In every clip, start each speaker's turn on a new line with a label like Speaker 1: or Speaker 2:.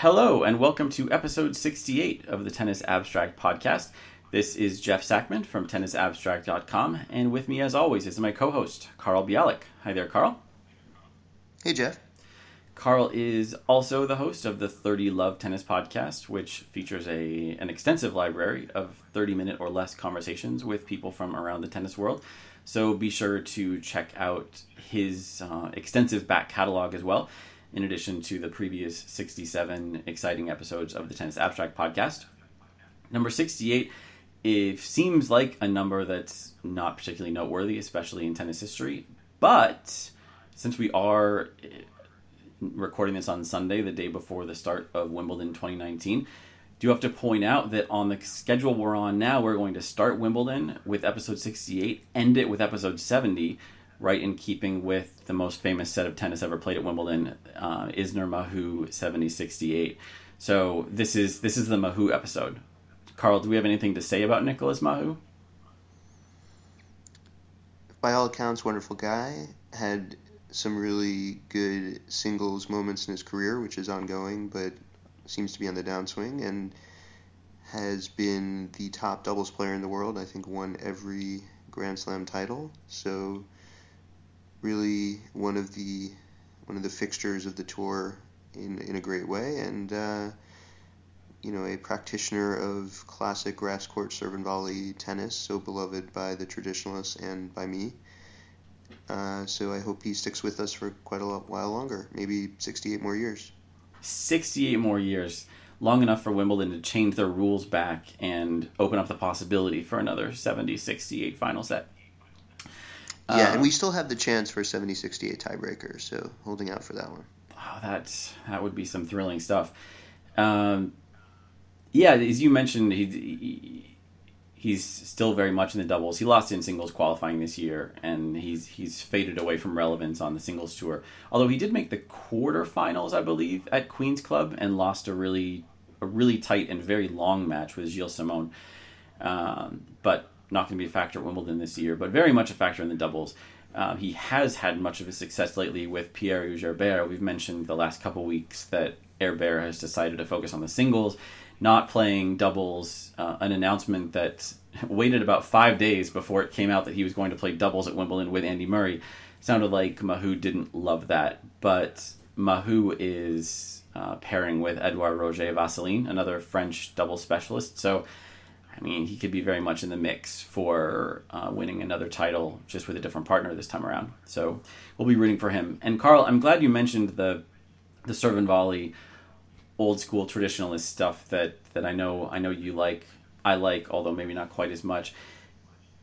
Speaker 1: Hello, and welcome to episode 68 of the Tennis Abstract podcast. This is Jeff Sackmann from tennisabstract.com, and with me, as always, is my co host, Carl Bialik. Hi there, Carl.
Speaker 2: Hey, Jeff.
Speaker 1: Carl is also the host of the 30 Love Tennis podcast, which features a an extensive library of 30 minute or less conversations with people from around the tennis world. So be sure to check out his uh, extensive back catalog as well, in addition to the previous 67 exciting episodes of the Tennis Abstract podcast. Number 68 it seems like a number that's not particularly noteworthy, especially in tennis history. But since we are eh, recording this on Sunday, the day before the start of Wimbledon 2019. Do have to point out that on the schedule we're on now, we're going to start Wimbledon with episode 68, end it with episode 70, right in keeping with the most famous set of tennis ever played at Wimbledon, uh, Isner Mahut 7068. So this is this is the Mahut episode. Carl, do we have anything to say about Nicolas Mahut?
Speaker 2: By all accounts, wonderful guy. Had some really good singles moments in his career, which is ongoing, but seems to be on the downswing, and has been the top doubles player in the world. I think won every Grand Slam title. So really one of the one of the fixtures of the tour in in a great way, and uh, you know a practitioner of classic grass court serve and volley tennis, so beloved by the traditionalists and by me. Uh, so I hope he sticks with us for quite a while longer, maybe 68 more years.
Speaker 1: 68 more years, long enough for Wimbledon to change their rules back and open up the possibility for another 70 68 final set.
Speaker 2: Yeah, uh, and we still have the chance for a 70 68 tiebreaker, so holding out for that one.
Speaker 1: Oh, that's, that would be some thrilling stuff. Um, yeah, as you mentioned, he, he he's still very much in the doubles. He lost in singles qualifying this year, and he's he's faded away from relevance on the singles tour. Although he did make the quarterfinals, I believe, at Queens Club, and lost a really a really tight and very long match with Gilles Simon. Um, but not going to be a factor at Wimbledon this year, but very much a factor in the doubles. Um, he has had much of his success lately with Pierre Herbert. We've mentioned the last couple weeks that Herbert has decided to focus on the singles not playing doubles, uh, an announcement that waited about five days before it came out that he was going to play doubles at Wimbledon with Andy Murray. Sounded like Mahut didn't love that, but Mahut is uh, pairing with Edouard Roger Vasselin, another French doubles specialist. So, I mean, he could be very much in the mix for uh, winning another title just with a different partner this time around. So, we'll be rooting for him. And Carl, I'm glad you mentioned the the serve and volley old school traditionalist stuff that that I know I know you like. I like, although maybe not quite as much.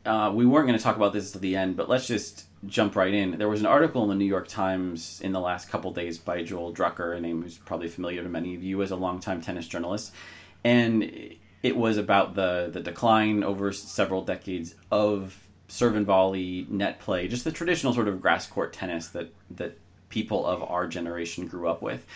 Speaker 1: Uh, we weren't going to talk about this at the end, but let's just jump right in. There was an article in the New York Times in the last couple days by Joel Drucker, a name who's probably familiar to many of you as a longtime tennis journalist, and it was about the the decline over several decades of serve and volley, net play, just the traditional sort of grass court tennis that that people of our generation grew up with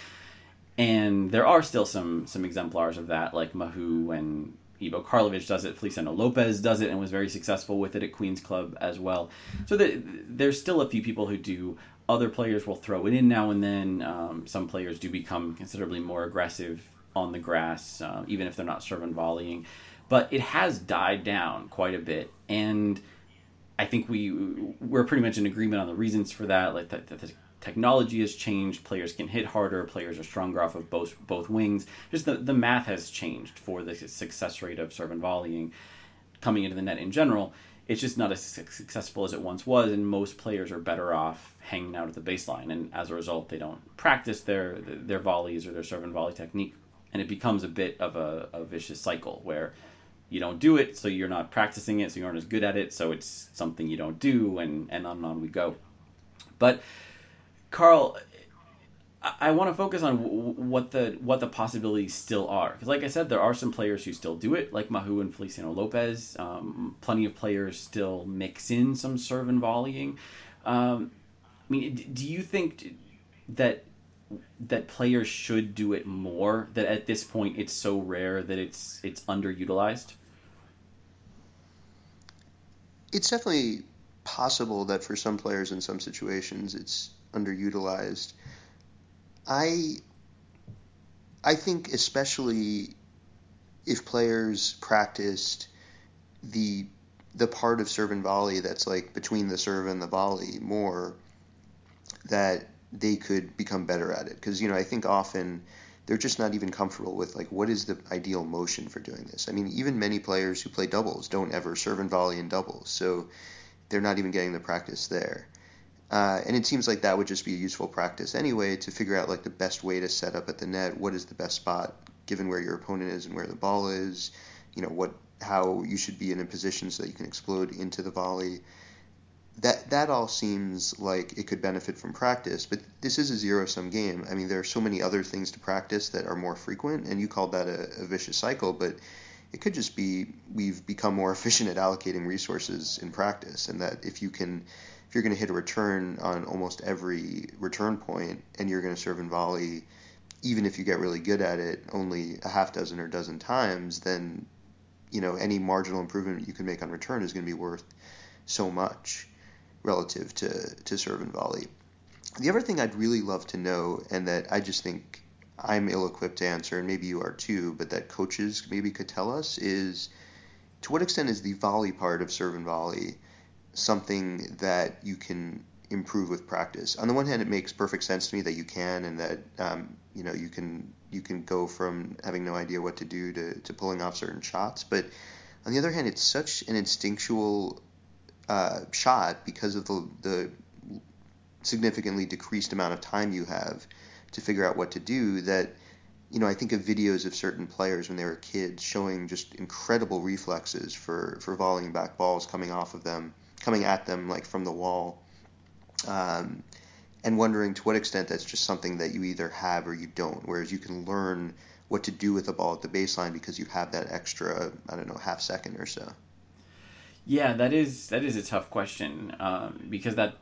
Speaker 1: and there are still some some exemplars of that, like Mahut and Ivo Karlovic does it, Feliciano Lopez does it, and was very successful with it at Queens Club as well. So the, there's still a few people who do. Other players will throw it in now and then. Um, some players do become considerably more aggressive on the grass, uh, even if they're not serving volleying. But it has died down quite a bit, and I think we we're pretty much in agreement on the reasons for that. Like that, the technology has changed. Players can hit harder. Players are stronger off of both both wings. Just the, the math has changed for the success rate of serve and volleying coming into the net in general. It's just not as successful as it once was, and most players are better off hanging out at the baseline. And as a result, they don't practice their their volleys or their serve and volley technique, and it becomes a bit of a, a vicious cycle where you don't do it, so you're not practicing it, so you aren't as good at it, so it's something you don't do, and, and on and on we go. But Carl, I, want to focus on what the what the possibilities still are because, like I said, there are some players who still do it, like Mahut and Feliciano Lopez. Um, plenty of players still mix in some serve and volleying. Um, I mean, do you think that that players should do it more? That at this point it's so rare that it's it's underutilized.
Speaker 2: It's definitely possible that for some players in some situations it's underutilized. I I think especially if players practiced the the part of serve and volley that's like between the serve and the volley more that they could become better at it because you know I think often they're just not even comfortable with like what is the ideal motion for doing this. I mean, even many players who play doubles don't ever serve and volley in doubles, so they're not even getting the practice there. Uh, and it seems like that would just be a useful practice anyway to figure out like the best way to set up at the net. What is the best spot given where your opponent is and where the ball is? You know what how you should be in a position so that you can explode into the volley that that all seems like it could benefit from practice, but this is a zero sum game. I mean, there are so many other things to practice that are more frequent, and you called that a, a vicious cycle, but it could just be we've become more efficient at allocating resources in practice, and that if you can, if you're going to hit a return on almost every return point, and you're going to serve and volley, even if you get really good at it, only a half dozen or dozen times, then you know any marginal improvement you can make on return is going to be worth so much relative to, to serve and volley. The other thing I'd really love to know, and that I just think I'm ill equipped to answer, and maybe you are too, but that coaches maybe could tell us is to what extent is the volley part of serve and volley something that you can improve with practice? On the one hand, it makes perfect sense to me that you can, and that um, you know you can you can go from having no idea what to do to, to pulling off certain shots. But on the other hand, it's such an instinctual uh, shot because of the, the significantly decreased amount of time you have to figure out what to do that you know I think of videos of certain players when they were kids showing just incredible reflexes for for volleying back balls coming off of them coming at them like from the wall. Um, and wondering to what extent that's just something that you either have or you don't whereas you can learn what to do with the ball at the baseline because you have that extra I don't know half second or so
Speaker 1: yeah, that is that is a tough question um, because that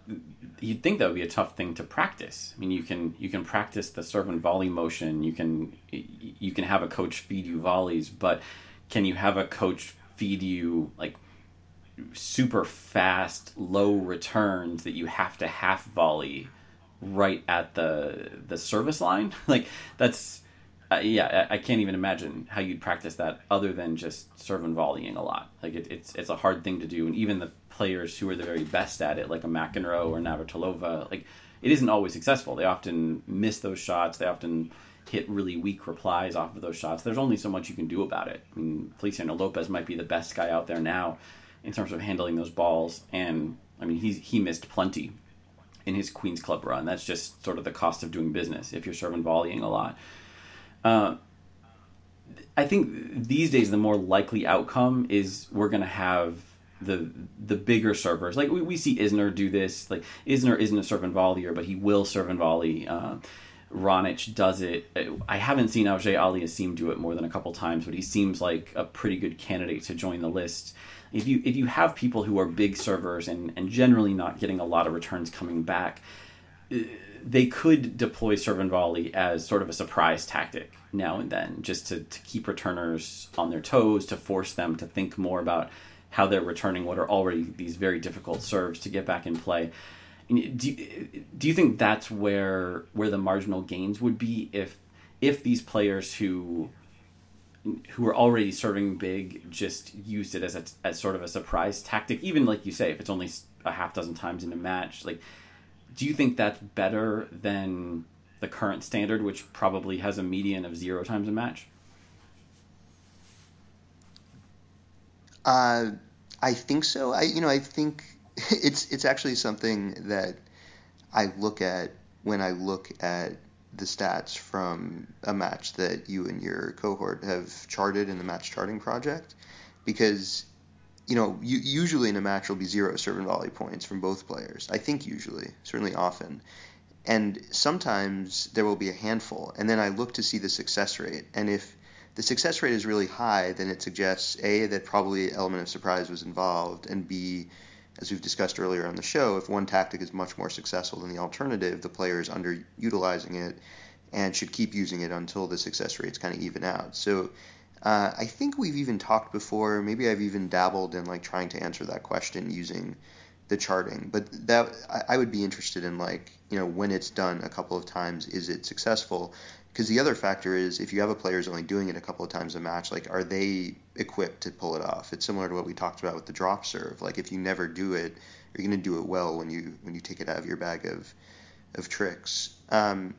Speaker 1: you'd think that would be a tough thing to practice. I mean, you can you can practice the serve and volley motion. You can you can have a coach feed you volleys, but can you have a coach feed you like super fast low returns that you have to half volley right at the the service line? like that's uh, yeah, I, can't even imagine how you'd practice that other than just serve and volleying a lot. Like it, it's it's a hard thing to do, and even the players who are the very best at it, like a McEnroe or Navratilova, like it isn't always successful. They often miss those shots. They often hit really weak replies off of those shots. There's only so much you can do about it. I mean, Feliciano Lopez might be the best guy out there now in terms of handling those balls, and I mean he's he missed plenty in his Queens Club run. That's just sort of the cost of doing business if you're serving volleying a lot. Uh, I think these days the more likely outcome is we're going to have the the bigger servers. Like we, we see Isner do this. Like Isner isn't a serve and volleyer, but he will serve and volley. Uh, Raonic does it. I haven't seen Auger Aliassime do it more than a couple times, but he seems like a pretty good candidate to join the list. If you if you have people who are big servers and, and generally not getting a lot of returns coming back, they could deploy serve and volley as sort of a surprise tactic now and then, just to, to keep returners on their toes, to force them to think more about how they're returning what are already these very difficult serves to get back in play. Do you, do you think that's where where the marginal gains would be if if these players who who are already serving big just used it as a, as sort of a surprise tactic even like you say if it's only a half dozen times in a match like do you think that's better than the current standard, which probably has a median of zero times a match?
Speaker 2: Uh, I think so. I you know I think it's it's actually something that I look at when I look at the stats from a match that you and your cohort have charted in the match charting project because you know, usually in a match will be zero serve and volley points from both players. I think usually, certainly often. And sometimes there will be a handful, and then I look to see the success rate. And if the success rate is really high, then it suggests A, that probably element of surprise was involved, and B, as we've discussed earlier on the show, if one tactic is much more successful than the alternative, the player is underutilizing it and should keep using it until the success rates kind of even out. So uh, I think we've even talked before. Maybe I've even dabbled in like trying to answer that question using the charting. But that I, I would be interested in like you know when it's done a couple of times, is it successful? because the other factor is if you have a player who's only doing it a couple of times a match, like are they equipped to pull it off? It's similar to what we talked about with the drop serve. Like if you never do it, you're going to do it well when you when you take it out of your bag of of tricks. Um,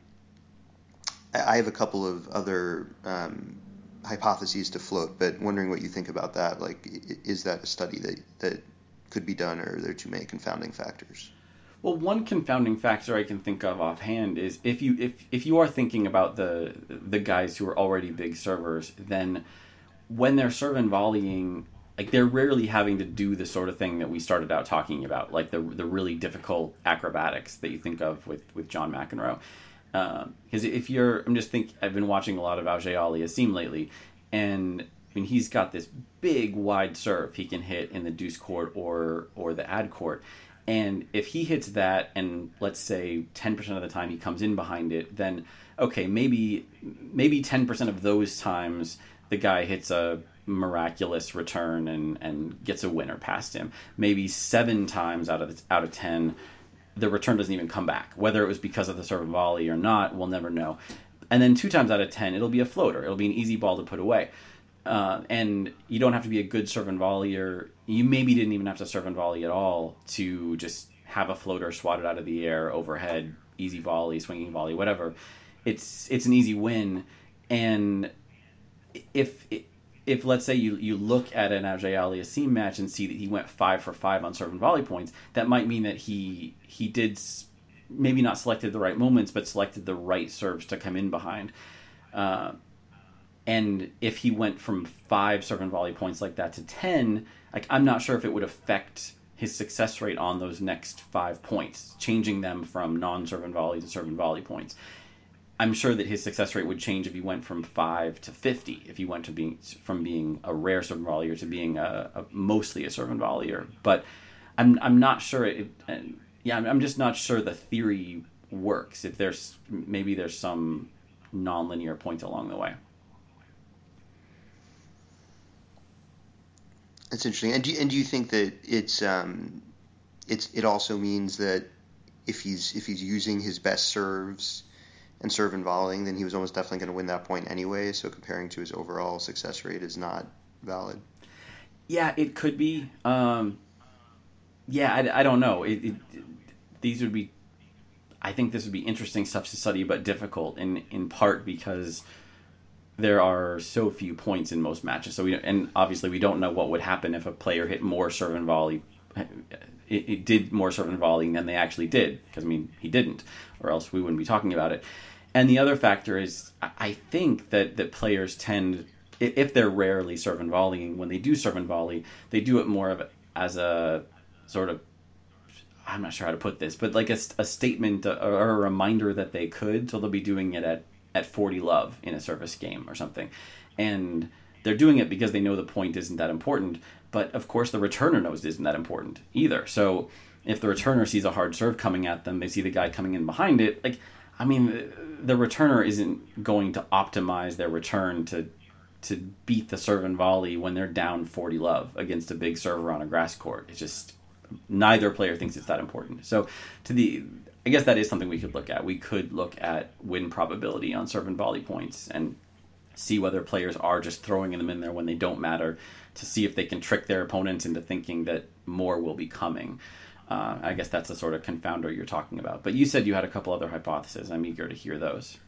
Speaker 2: I have a couple of other um, hypotheses to float, but wondering what you think about that. Like, is that a study that that could be done, or are there too many confounding factors?
Speaker 1: Well, one confounding factor I can think of offhand is if you if if you are thinking about the the guys who are already big servers, then when they're serve and volleying, like they're rarely having to do the sort of thing that we started out talking about, like the the really difficult acrobatics that you think of with with John McEnroe. Because um, if you're, I'm just think I've been watching a lot of Auger Aliassime lately, and I mean he's got this big wide serve he can hit in the deuce court or or the ad court, and if he hits that, and let's say 10% of the time he comes in behind it, then okay, maybe maybe 10% of those times the guy hits a miraculous return and, and gets a winner past him. Maybe seven times out of out of 10, the return doesn't even come back. Whether it was because of the serve volley or not, we'll never know. And then two times out of 10, it'll be a floater. It'll be an easy ball to put away. Uh, and you don't have to be a good serve and volleyer. You maybe didn't even have to serve and volley at all to just have a floater swatted out of the air overhead, easy volley, swinging volley, whatever. It's it's an easy win, and if if let's say you, you look at an Auger Aliassime match and see that he went five for five on serve and volley points, that might mean that he he did maybe not selected the right moments, but selected the right serves to come in behind. Uh, and if he went from five serve and volley points like that to ten, like I'm not sure if it would affect his success rate on those next five points, changing them from non-serve and volley to serve and volley points. I'm sure that his success rate would change if he went from five to fifty. If he went to being from being a rare serve volleyer to being a, a mostly a serve volleyer, but I'm I'm not sure it. yeah, I'm, I'm just not sure the theory works. If there's maybe there's some nonlinear point along the way.
Speaker 2: That's interesting. And do and do you think that it's um, it's it also means that if he's if he's using his best serves and serve and volleying, then he was almost definitely going to win that point anyway. So comparing to his overall success rate is not valid.
Speaker 1: Yeah, it could be. Um, yeah, I, I don't know. It, it, these would be. I think this would be interesting stuff to study, but difficult in in part because there are so few points in most matches. So we and obviously we don't know what would happen if a player hit more serve and volley. It, it did more serve and volleying than they actually did because I mean he didn't, or else we wouldn't be talking about it. And the other factor is I think that that players tend if they're rarely serve and volleying when they do serve and volley they do it more of as a sort of I'm not sure how to put this, but like a, a statement uh, or a reminder that they could, so they'll be doing it at at 40 love in a service game or something. And they're doing it because they know the point isn't that important. But of course, the returner knows it isn't that important either. So if the returner sees a hard serve coming at them, they see the guy coming in behind it. Like, I mean, the returner isn't going to optimize their return to to beat the serve and volley when they're down 40 love against a big server on a grass court. It's just neither player thinks it's that important. So to the I guess that is something we could look at. We could look at win probability on serve and volley points and see whether players are just throwing them in there when they don't matter to see if they can trick their opponents into thinking that more will be coming. Uh, I guess that's the sort of confounder you're talking about. But you said you had a couple other hypotheses. I'm eager to hear those.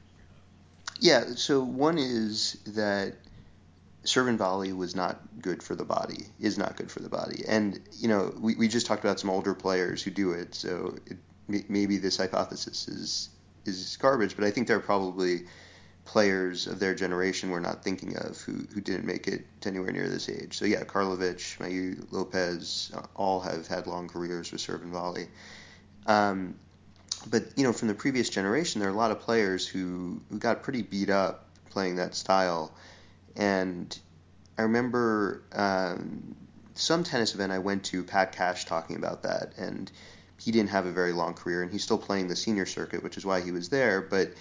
Speaker 2: Yeah, so one is that serve and volley was not good for the body, is not good for the body. And, you know, we, we just talked about some older players who do it, so it maybe this hypothesis is is garbage, but I think there are probably players of their generation we're not thinking of who, who didn't make it to anywhere near this age. So yeah, Karlovic, Mahut, Lopez, uh, all have had long careers with serve and volley. Um, but you know, from the previous generation, there are a lot of players who, who got pretty beat up playing that style. And I remember um, some tennis event I went to, Pat Cash talking about that, and he didn't have a very long career, and he's still playing the senior circuit, which is why he was there. But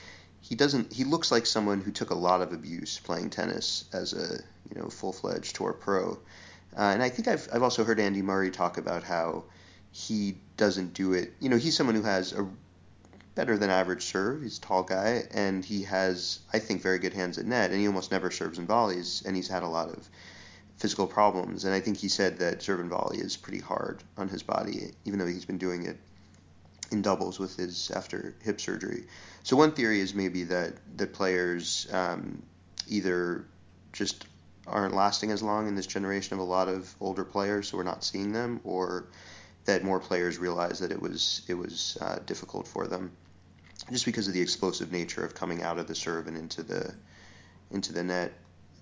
Speaker 2: he doesn't. He looks like someone who took a lot of abuse playing tennis as a you know full fledged tour pro. Uh, and I think I've I've also heard Andy Murray talk about how he doesn't do it. You know, he's someone who has a better than average serve. He's a tall guy, and he has, I think, very good hands at net, and he almost never serves in volleys, and he's had a lot of physical problems. And I think he said that serve and volley is pretty hard on his body, even though he's been doing it in doubles with his after hip surgery. So one theory is maybe that that players um, either just aren't lasting as long in this generation of a lot of older players, so we're not seeing them, or that more players realize that it was it was uh, difficult for them, just because of the explosive nature of coming out of the serve and into the into the net.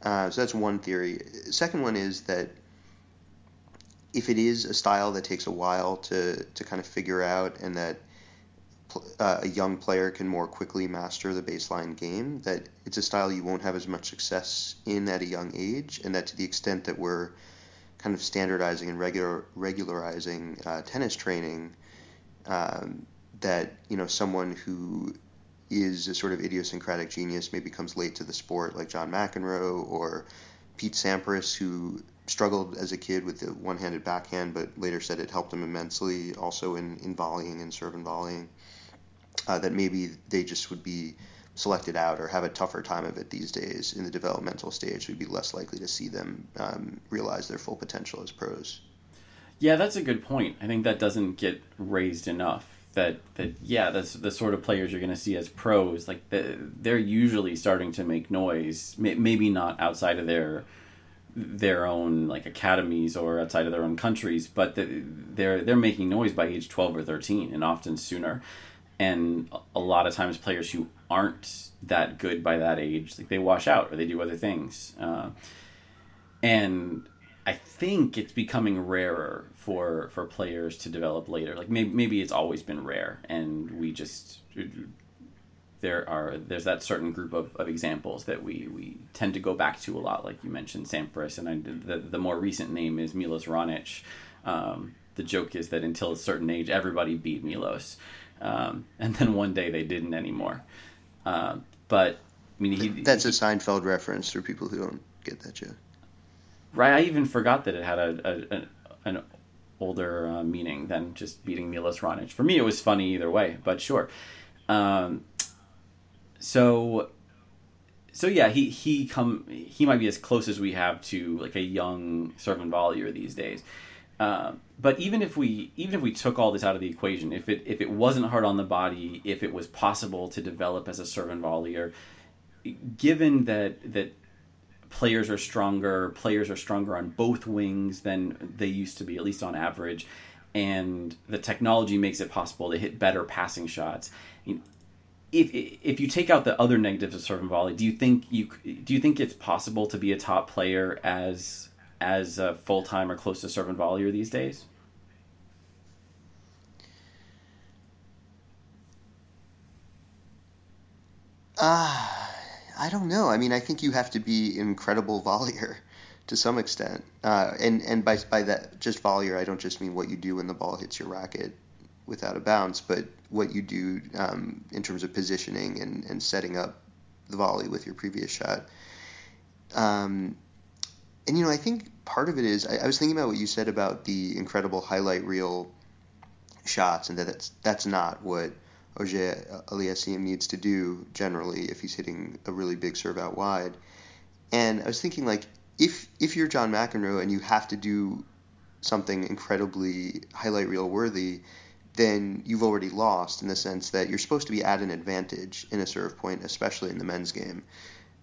Speaker 2: Uh, so that's one theory. Second one is that if it is a style that takes a while to to kind of figure out, and that uh, a young player can more quickly master the baseline game, that it's a style you won't have as much success in at a young age, and that to the extent that we're kind of standardizing and regular regularizing uh, tennis training, um, that you know someone who is a sort of idiosyncratic genius maybe comes late to the sport, like John McEnroe or Pete Sampras, who struggled as a kid with the one-handed backhand, but later said it helped him immensely, also in, in volleying and serve and volleying. Uh, that maybe they just would be selected out or have a tougher time of it these days in the developmental stage, we'd be less likely to see them um, realize their full potential as pros.
Speaker 1: Yeah, that's a good point. I think that doesn't get raised enough. That that yeah, that's the sort of players you're going to see as pros. Like the, they're usually starting to make noise. Maybe not outside of their their own like academies or outside of their own countries, but they're they're making noise by age twelve or thirteen, and often sooner. And a lot of times, players who aren't that good by that age, like they wash out or they do other things. Uh, and I think it's becoming rarer for for players to develop later. Like maybe maybe it's always been rare, and we just there are there's that certain group of, of examples that we, we tend to go back to a lot. Like you mentioned, Sampras, and I, the the more recent name is Milos Raonic. Um, the joke is that until a certain age, everybody beat Milos, um, and then one day they didn't anymore. Uh, but I mean, he,
Speaker 2: that's a Seinfeld reference for people who don't get that joke.
Speaker 1: Right, I even forgot that it had a, a, a an older uh, meaning than just beating Milos Raonic. For me, it was funny either way, but sure. Um, so, so yeah, he he come he might be as close as we have to like a young serve and volleyer these days. Uh, but even if we even if we took all this out of the equation, if it if it wasn't hard on the body, if it was possible to develop as a serve and volleyer, given that that players are stronger, players are stronger on both wings than they used to be, at least on average, and the technology makes it possible to hit better passing shots. If if you take out the other negatives of serve and volley, do you think you do you think it's possible to be a top player as as a full time or close to serve and volleyer these days?
Speaker 2: Uh, I don't know. I mean, I think you have to be incredible volleyer to some extent. Uh, and and by, by that, just volleyer, I don't just mean what you do when the ball hits your racket without a bounce, but what you do um, in terms of positioning and, and setting up the volley with your previous shot. Um, and you know, I think part of it is I, I, was thinking about what you said about the incredible highlight reel shots, and that that's that's not what Auger Aliassime needs to do generally if he's hitting a really big serve out wide. And I was thinking like if if you're John McEnroe and you have to do something incredibly highlight reel worthy, then you've already lost in the sense that you're supposed to be at an advantage in a serve point, especially in the men's game.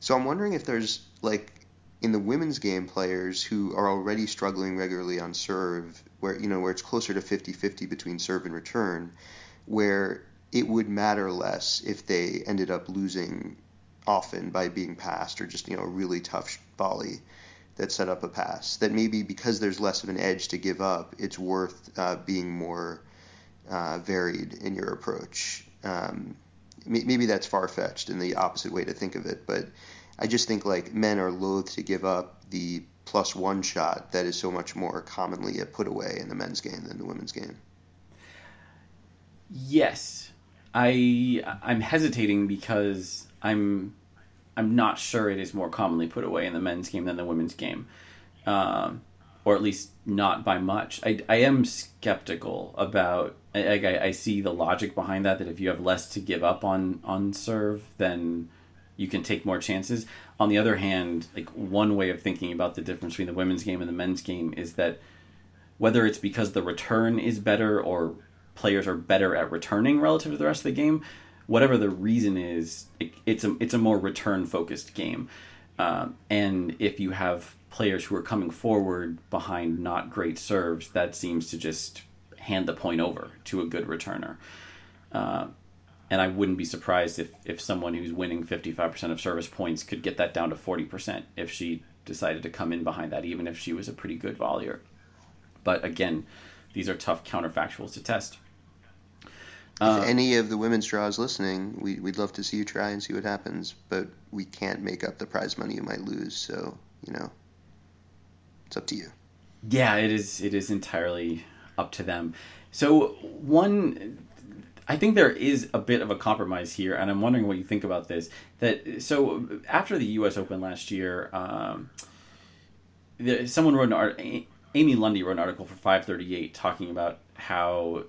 Speaker 2: So I'm wondering if there's like in the women's game players who are already struggling regularly on serve where you know where it's closer to 50-50 between serve and return where it would matter less if they ended up losing often by being passed or just you know a really tough volley that set up a pass that maybe because there's less of an edge to give up it's worth uh, being more uh, varied in your approach um, maybe that's far-fetched and the opposite way to think of it but I just think like men are loath to give up the plus one shot that is so much more commonly a put away in the men's game than the women's game.
Speaker 1: Yes, I I'm hesitating because I'm I'm not sure it is more commonly put away in the men's game than the women's game, um, or at least not by much. I, I am skeptical about. I, I, I see the logic behind that. That if you have less to give up on on serve, then you can take more chances. On the other hand, like one way of thinking about the difference between the women's game and the men's game is that whether it's because the return is better or players are better at returning relative to the rest of the game, whatever the reason is, it, it's a it's a more return focused game. Um, and if you have players who are coming forward behind not great serves, that seems to just hand the point over to a good returner. Uh, and I wouldn't be surprised if, if someone who's winning 55% of service points could get that down to 40% if she decided to come in behind that, even if she was a pretty good volleyer. But again, these are tough counterfactuals to test.
Speaker 2: Uh, if any of the women's draws listening, we, we'd love to see you try and see what happens, but we can't make up the prize money you might lose, so, you know, it's up to you.
Speaker 1: Yeah, it is. It is entirely up to them. So one, I think there is a bit of a compromise here, and I'm wondering what you think about this. That so after the U.S. Open last year, um, someone wrote an article. Amy Lundy wrote an article for 538 talking about how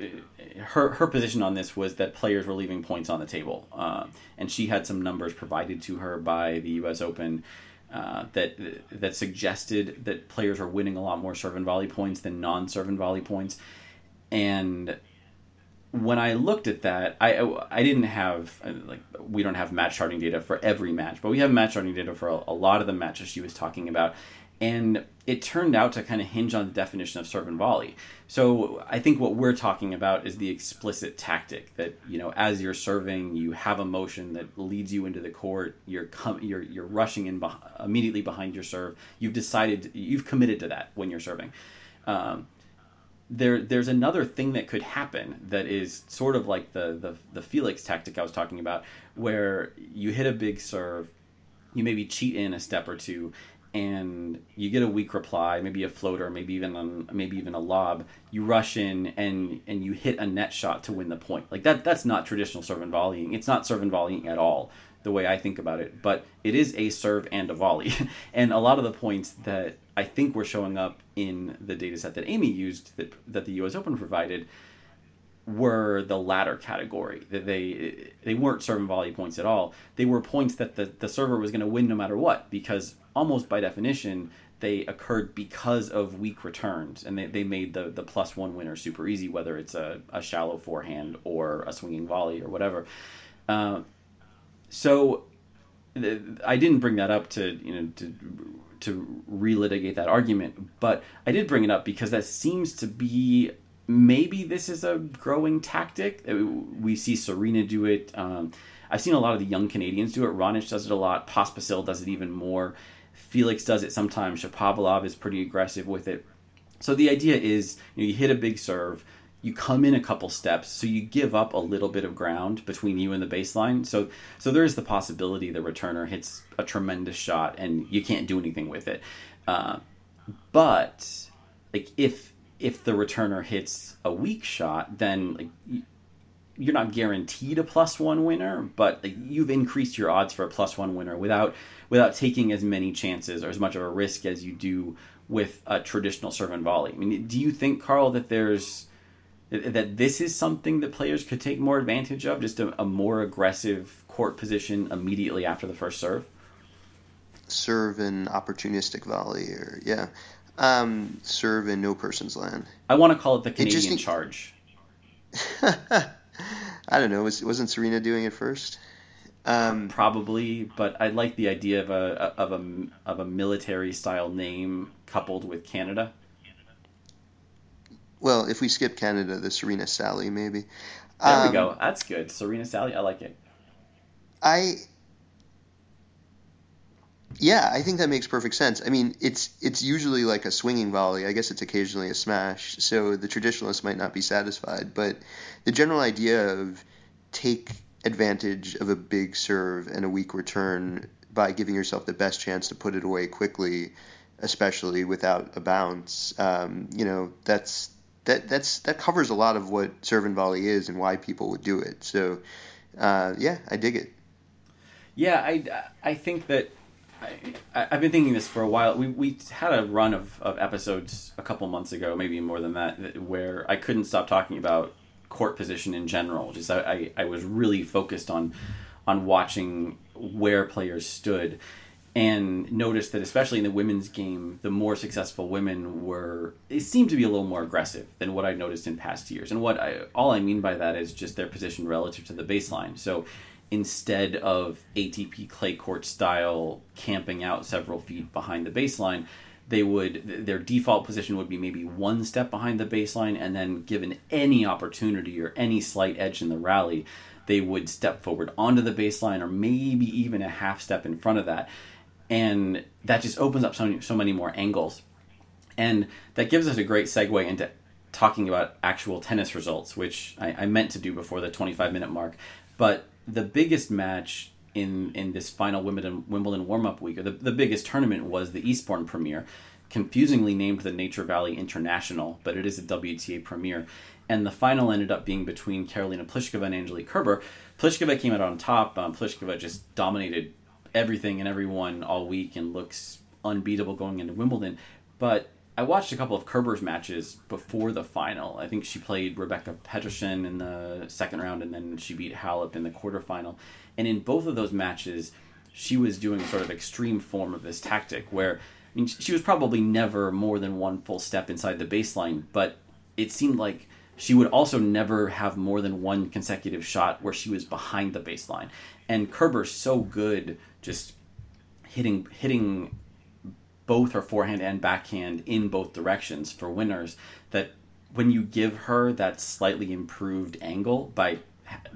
Speaker 1: her her position on this was that players were leaving points on the table, uh, and she had some numbers provided to her by the U.S. Open uh, that that suggested that players were winning a lot more serve and volley points than non-serve and volley points. And when I looked at that, I I didn't have like we don't have match charting data for every match, but we have match charting data for a, a lot of the matches she was talking about, and it turned out to kind of hinge on the definition of serve and volley. So I think what we're talking about is the explicit tactic that you know as you're serving, you have a motion that leads you into the court. You're com- you're you're rushing in beh- immediately behind your serve. You've decided you've committed to that when you're serving. Um, there there's another thing that could happen that is sort of like the, the the Felix tactic I was talking about, where you hit a big serve, you maybe cheat in a step or two, and you get a weak reply, maybe a floater, maybe even a, maybe even a lob. You rush in and and you hit a net shot to win the point. Like that that's not traditional serve and volleying. It's not serve and volleying at all the way I think about it, but it is a serve and a volley. and a lot of the points that I think were showing up in the data set that Amy used that that the US Open provided were the latter category. That they they weren't serve and volley points at all. They were points that the, the server was going to win no matter what because almost by definition, they occurred because of weak returns, and they, they made the, the plus one winner super easy, whether it's a, a shallow forehand or a swinging volley or whatever. Uh, so th- I didn't bring that up to you know to to relitigate that argument, but I did bring it up because that seems to be maybe this is a growing tactic. Uh, we see Serena do it. Um, I've seen a lot of the young Canadians do it. Raonic does it a lot. Pospisil does it even more. Felix does it sometimes. Shapovalov is pretty aggressive with it. So the idea is you, know, you hit a big serve, you come in a couple steps, so you give up a little bit of ground between you and the baseline. So so there is the possibility the returner hits a tremendous shot and you can't do anything with it. Uh, but like if if the returner hits a weak shot, then like you're not guaranteed a plus one winner, but like, you've increased your odds for a plus one winner without without taking as many chances or as much of a risk as you do with a traditional serve and volley. I mean, do you think, Carl, that there's that this is something that players could take more advantage of, just a, a more aggressive court position immediately after the first serve?
Speaker 2: Serve and opportunistic volley, or yeah, um, serve in no person's land.
Speaker 1: I want to call it the Canadian it charge.
Speaker 2: I don't know. Was, wasn't Serena doing it first? Um,
Speaker 1: Probably, but I like the idea of a of a of a military style name coupled with Canada.
Speaker 2: Well, if we skip Canada, the Serena Sally maybe.
Speaker 1: There um, we go. That's good. Serena Sally, I like it.
Speaker 2: I yeah, I think that makes perfect sense. I mean, it's it's usually like a swinging volley. I guess it's occasionally a smash. So the traditionalists might not be satisfied, but the general idea of take advantage of a big serve and a weak return by giving yourself the best chance to put it away quickly, especially without a bounce. Um, you know, that's that that's that covers a lot of what serve and volley is and why people would do it. So, uh, yeah, I dig it.
Speaker 1: Yeah, I I think that I, have been thinking this for a while. We we had a run of, of episodes a couple months ago, maybe more than that, where I couldn't stop talking about court position in general. Just I, I, I was really focused on on watching where players stood and noticed that especially in the women's game the more successful women were it seemed to be a little more aggressive than what i noticed in past years and what i all i mean by that is just their position relative to the baseline so instead of atp clay court style camping out several feet behind the baseline they would their default position would be maybe one step behind the baseline and then given any opportunity or any slight edge in the rally they would step forward onto the baseline or maybe even a half step in front of that. And that just opens up so, so many more angles. And that gives us a great segue into talking about actual tennis results which I, I meant to do before the 25 minute mark. But the biggest match in in this final Wimbledon Wimbledon warm up week, or the, the biggest tournament was the Eastbourne Premier, confusingly named the Nature Valley International, but it is a WTA Premier. And the final ended up being between Karolina Pliskova and Angelique Kerber. Pliskova came out on top. Um, Pliskova just dominated everything and everyone all week and looks unbeatable going into Wimbledon. But I watched a couple of Kerber's matches before the final. I think she played Rebecca Peterson in the second round, and then she beat Halep in the quarterfinal. And in both of those matches, she was doing sort of extreme form of this tactic where I mean, she was probably never more than one full step inside the baseline, but it seemed like she would also never have more than one consecutive shot where she was behind the baseline. And Kerber's so good just hitting hitting both her forehand and backhand in both directions for winners that when you give her that slightly improved angle by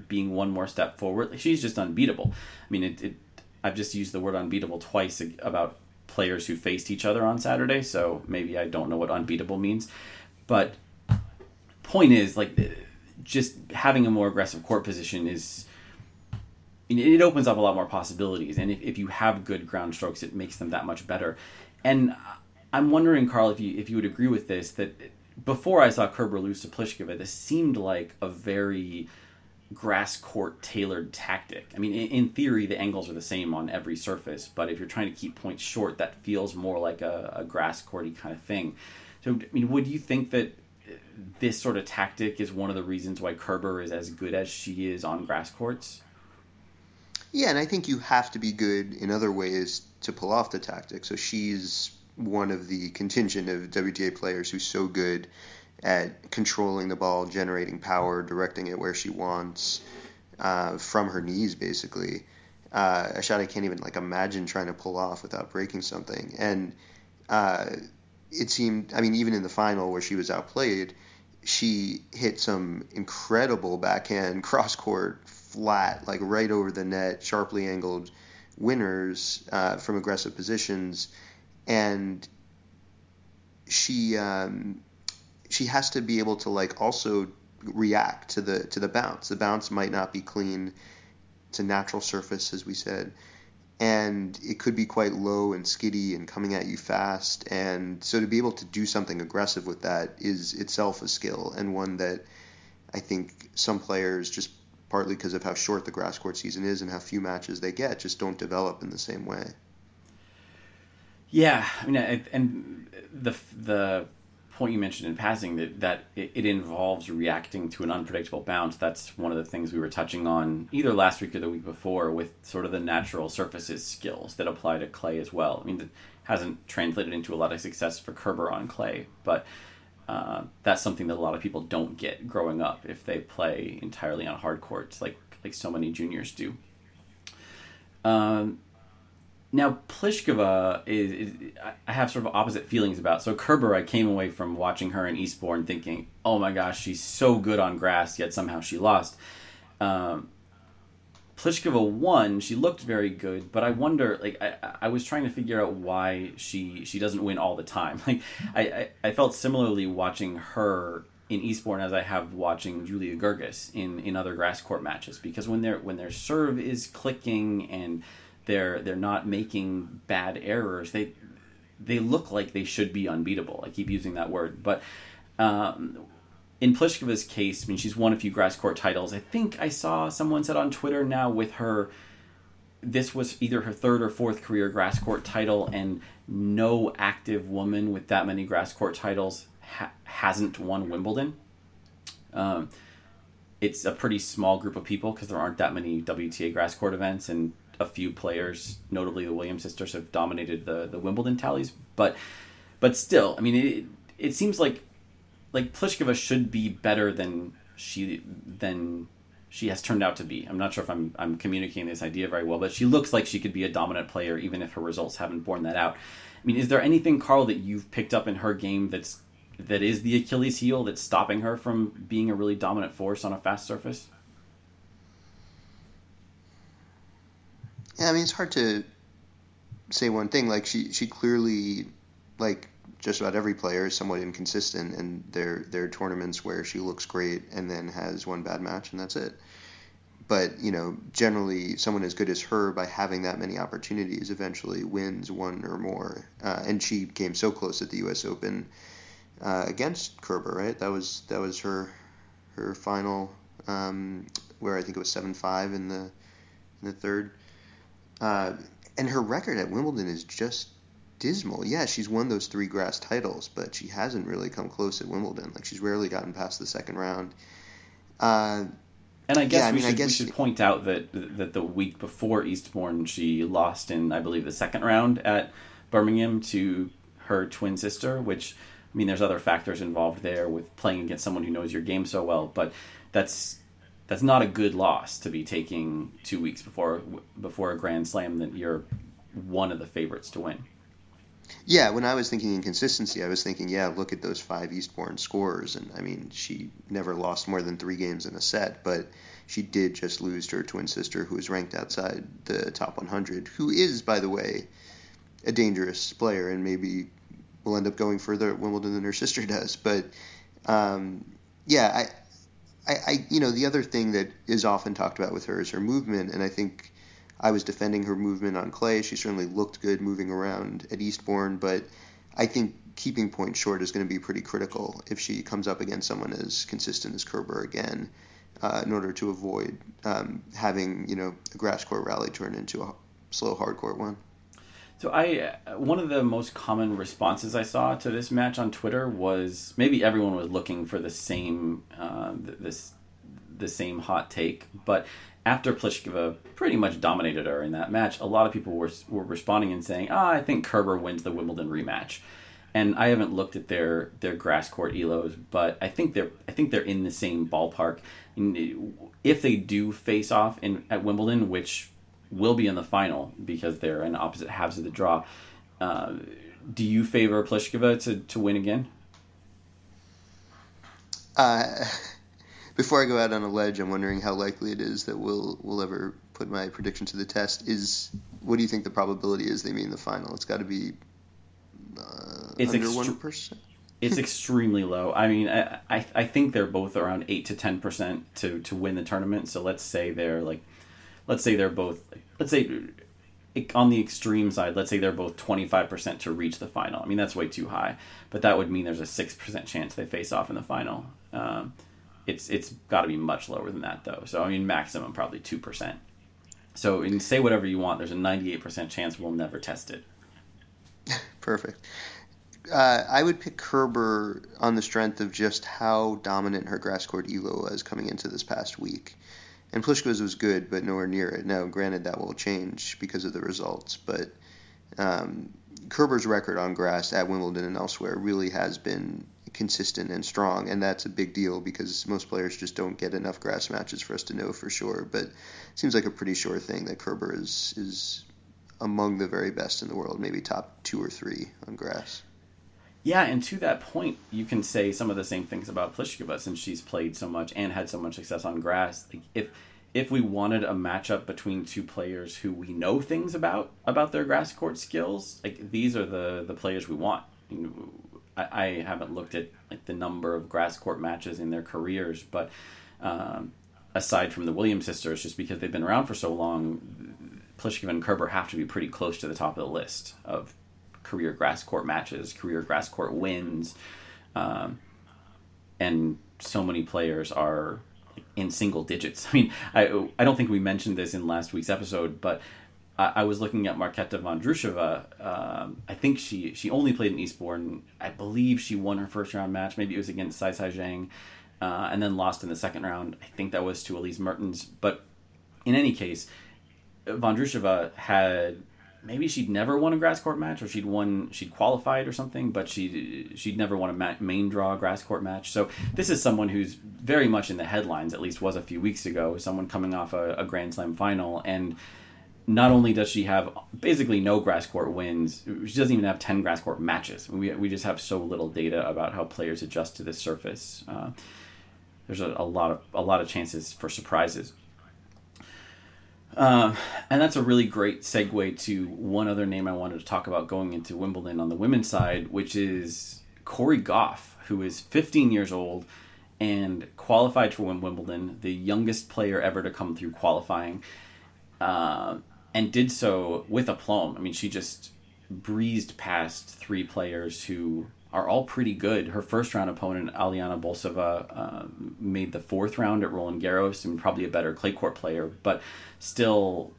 Speaker 1: being one more step forward she's just unbeatable. I mean it, it i've just used the word unbeatable twice about players who faced each other on saturday so maybe i don't know what unbeatable means. But point is like just having a more aggressive court position is it opens up a lot more possibilities. And if, if you have good ground strokes it makes them that much better and I'm wondering, Carl, if you if you would agree with this that before I saw Kerber lose to Pliskova, this seemed like a very grass court tailored tactic. I mean, in, in, theory, the angles are the same on every surface, but if you're trying to keep points short, that feels more like a, a grass courty kind of thing. So, I mean, would you think that this sort of tactic is one of the reasons why Kerber is as good as she is on grass courts?
Speaker 2: Yeah, and I think you have to be good in other ways to pull off the tactic. So she's one of the contingent of WTA players who's so good at controlling the ball, generating power, directing it where she wants uh, from her knees, basically. Uh, a shot I can't even like imagine trying to pull off without breaking something. And uh, it seemed, I mean, even in the final where she was outplayed, she hit some incredible backhand cross court flat, like right over the net, sharply angled winners uh, from aggressive positions, and she um, she has to be able to like also react to the to the bounce. The bounce might not be clean. It's a natural surface, as we said, and it could be quite low and skiddy and coming at you fast. And so to be able to do something aggressive with that is itself a skill and one that I think some players just partly because of how short the grass court season is and how few matches they get, just don't develop in the same way.
Speaker 1: Yeah, I mean, and the the point you mentioned in passing that that it, involves reacting to an unpredictable bounce. That's one of the things we were touching on either last week or the week before with sort of the natural surfaces skills that apply to clay as well. I mean, that hasn't translated into a lot of success for Kerber on clay, but uh, that's something that a lot of people don't get growing up if they play entirely on hard courts, like like so many juniors do. Um, now Pliskova is, is, I have sort of opposite feelings about. So Kerber, I came away from watching her in Eastbourne thinking, "Oh my gosh, she's so good on grass, yet somehow she lost." Um, Pliskova won. She looked very good, but I wonder. Like I, I was trying to figure out why she she doesn't win all the time. Like I, I, I felt similarly watching her in Eastbourne as I have watching Julia Görges in in other grass court matches because when their when their serve is clicking and they're they're not making bad errors, they they look like they should be unbeatable. I keep using that word, but. Um, in Pliskova's case, I mean, she's won a few grass court titles. I think I saw someone said on Twitter now with her this was either her third or fourth career grass court title, and no active woman with that many grass court titles ha- hasn't won Wimbledon. Um, it's a pretty small group of people because there aren't that many WTA grass court events, and a few players, notably the Williams sisters, have dominated the the Wimbledon tallies. But but still, I mean, it it seems like like Pliskova should be better than she than she has turned out to be. I'm not sure if I'm I'm communicating this idea very well, but she looks like she could be a dominant player even if her results haven't borne that out. I mean, is there anything, Carl, that you've picked up in her game that's that is the Achilles heel that's stopping her from being a really dominant force on a fast surface?
Speaker 2: Yeah, I mean it's hard to say one thing. Like she she clearly like just about every player is somewhat inconsistent, and there there are tournaments where she looks great and then has one bad match, and that's it. But you know, generally, someone as good as her, by having that many opportunities, eventually wins one or more. Uh, and she came so close at the U.S. Open uh, against Kerber, right? That was that was her her final, um, where I think it was seven five in the in the third. Uh, and her record at Wimbledon is just dismal. Yeah, she's won those three grass titles, but she hasn't really come close at Wimbledon. Like she's rarely gotten past the second round. Uh,
Speaker 1: and I guess, yeah, I we, mean, should, guess we should point out that that the week before Eastbourne, she lost in I believe the second round at Birmingham to her twin sister, which I mean, there's other factors involved there with playing against someone who knows your game so well, but that's that's not a good loss to be taking two weeks before before a Grand Slam that you're one of the favorites to win.
Speaker 2: Yeah, when I was thinking inconsistency, I was thinking, yeah, look at those five Eastbourne scores, and I mean, she never lost more than three games in a set, but she did just lose to her twin sister, who is ranked outside the top 100, who is, by the way, a dangerous player, and maybe will end up going further at Wimbledon than her sister does. But um, yeah, I, I, I, you know, the other thing that is often talked about with her is her movement, and I think I was defending her movement on clay. She certainly looked good moving around at Eastbourne, but I think keeping points short is going to be pretty critical if she comes up against someone as consistent as Kerber again, uh, in order to avoid um, having you know a grass court rally turn into a slow hard court one.
Speaker 1: So I one of the most common responses I saw to this match on Twitter was maybe everyone was looking for the same uh, this the same hot take, but after Pliskova pretty much dominated her in that match, a lot of people were were responding and saying, "Ah, I think Kerber wins the Wimbledon rematch." And I haven't looked at their their grass court elos, but I think they're I think they're in the same ballpark. If they do face off in at Wimbledon, which will be in the final because they're in opposite halves of the draw, uh, do you favor Pliskova to, to win again?
Speaker 2: Uh, before I go out on a ledge, I'm wondering how likely it is that we'll we'll ever put my prediction to the test. Is what do you think the probability is they meet in the final? It's got to be uh, it's under one percent.
Speaker 1: It's extremely low. I mean, I, I, I think they're both around eight to ten percent to to win the tournament. So let's say they're like, let's say they're both. Let's say on the extreme side, let's say they're both 25% to reach the final. I mean, that's way too high, but that would mean there's a 6% chance they face off in the final. Um, it's it's got to be much lower than that though. So I mean, maximum probably two percent. So and say whatever you want. There's a 98% chance we'll never test it.
Speaker 2: Perfect. Uh, I would pick Kerber on the strength of just how dominant her grass court elo was coming into this past week. And Pliskova's was good, but nowhere near it. Now, granted, that will change because of the results, but um, Kerber's record on grass at Wimbledon and elsewhere really has been consistent and strong, and that's a big deal because most players just don't get enough grass matches for us to know for sure. But it seems like a pretty sure thing that Kerber is is among the very best in the world, maybe top two or three on grass.
Speaker 1: Yeah, and to that point, you can say some of the same things about Pliskova since she's played so much and had so much success on grass. Like if if we wanted a matchup between two players who we know things about about their grass court skills, like these are the the players we want. You know, I, I haven't looked at like the number of grass court matches in their careers, but um, aside from the Williams sisters, just because they've been around for so long, Pliskova and Kerber have to be pretty close to the top of the list of career grass court matches, career grass court wins, um, and so many players are in single digits. I mean, I I don't think we mentioned this in last week's episode, but I, I was looking at Marketa Vondrousova. Um, I think she she only played in Eastbourne. I believe she won her first round match. Maybe it was against Saisai Zheng, uh, and then lost in the second round. I think that was to Elise Mertens. But in any case, Vondrousova had maybe she'd never won a grass court match or she'd won she'd qualified or something but she she'd never won a main draw grass court match so this is someone who's very much in the headlines at least was a few weeks ago someone coming off a, a grand slam final and not only does she have basically no grass court wins she doesn't even have 10 grass court matches. We, we just have so little data about how players adjust to this surface. Uh, there's a, a lot of a lot of chances for surprises. Uh, and that's a really great segue to one other name I wanted to talk about going into Wimbledon on the women's side, which is Coco Gauff, who is 15 years old and qualified for Wimbledon, the youngest player ever to come through qualifying, uh, and did so with aplomb. I mean, she just breezed past three players who are all pretty good. Her first round opponent, Aliona Bolsova, uh, made the fourth round at Roland Garros and probably a better clay court player, but still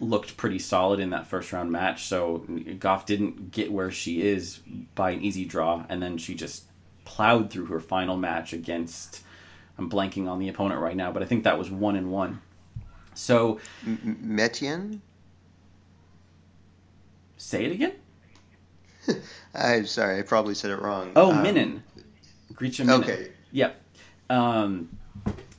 Speaker 1: looked pretty solid in that first round match. So Gauff didn't get where she is by an easy draw, and then she just plowed through her final match against. I'm blanking on the opponent right now, but I think that was one and one. So,
Speaker 2: M- Metien.
Speaker 1: Say it again.
Speaker 2: I'm sorry, I probably said it wrong.
Speaker 1: Oh, um, Minnen. Greet
Speaker 2: Minnen. Okay.
Speaker 1: Yep. Um,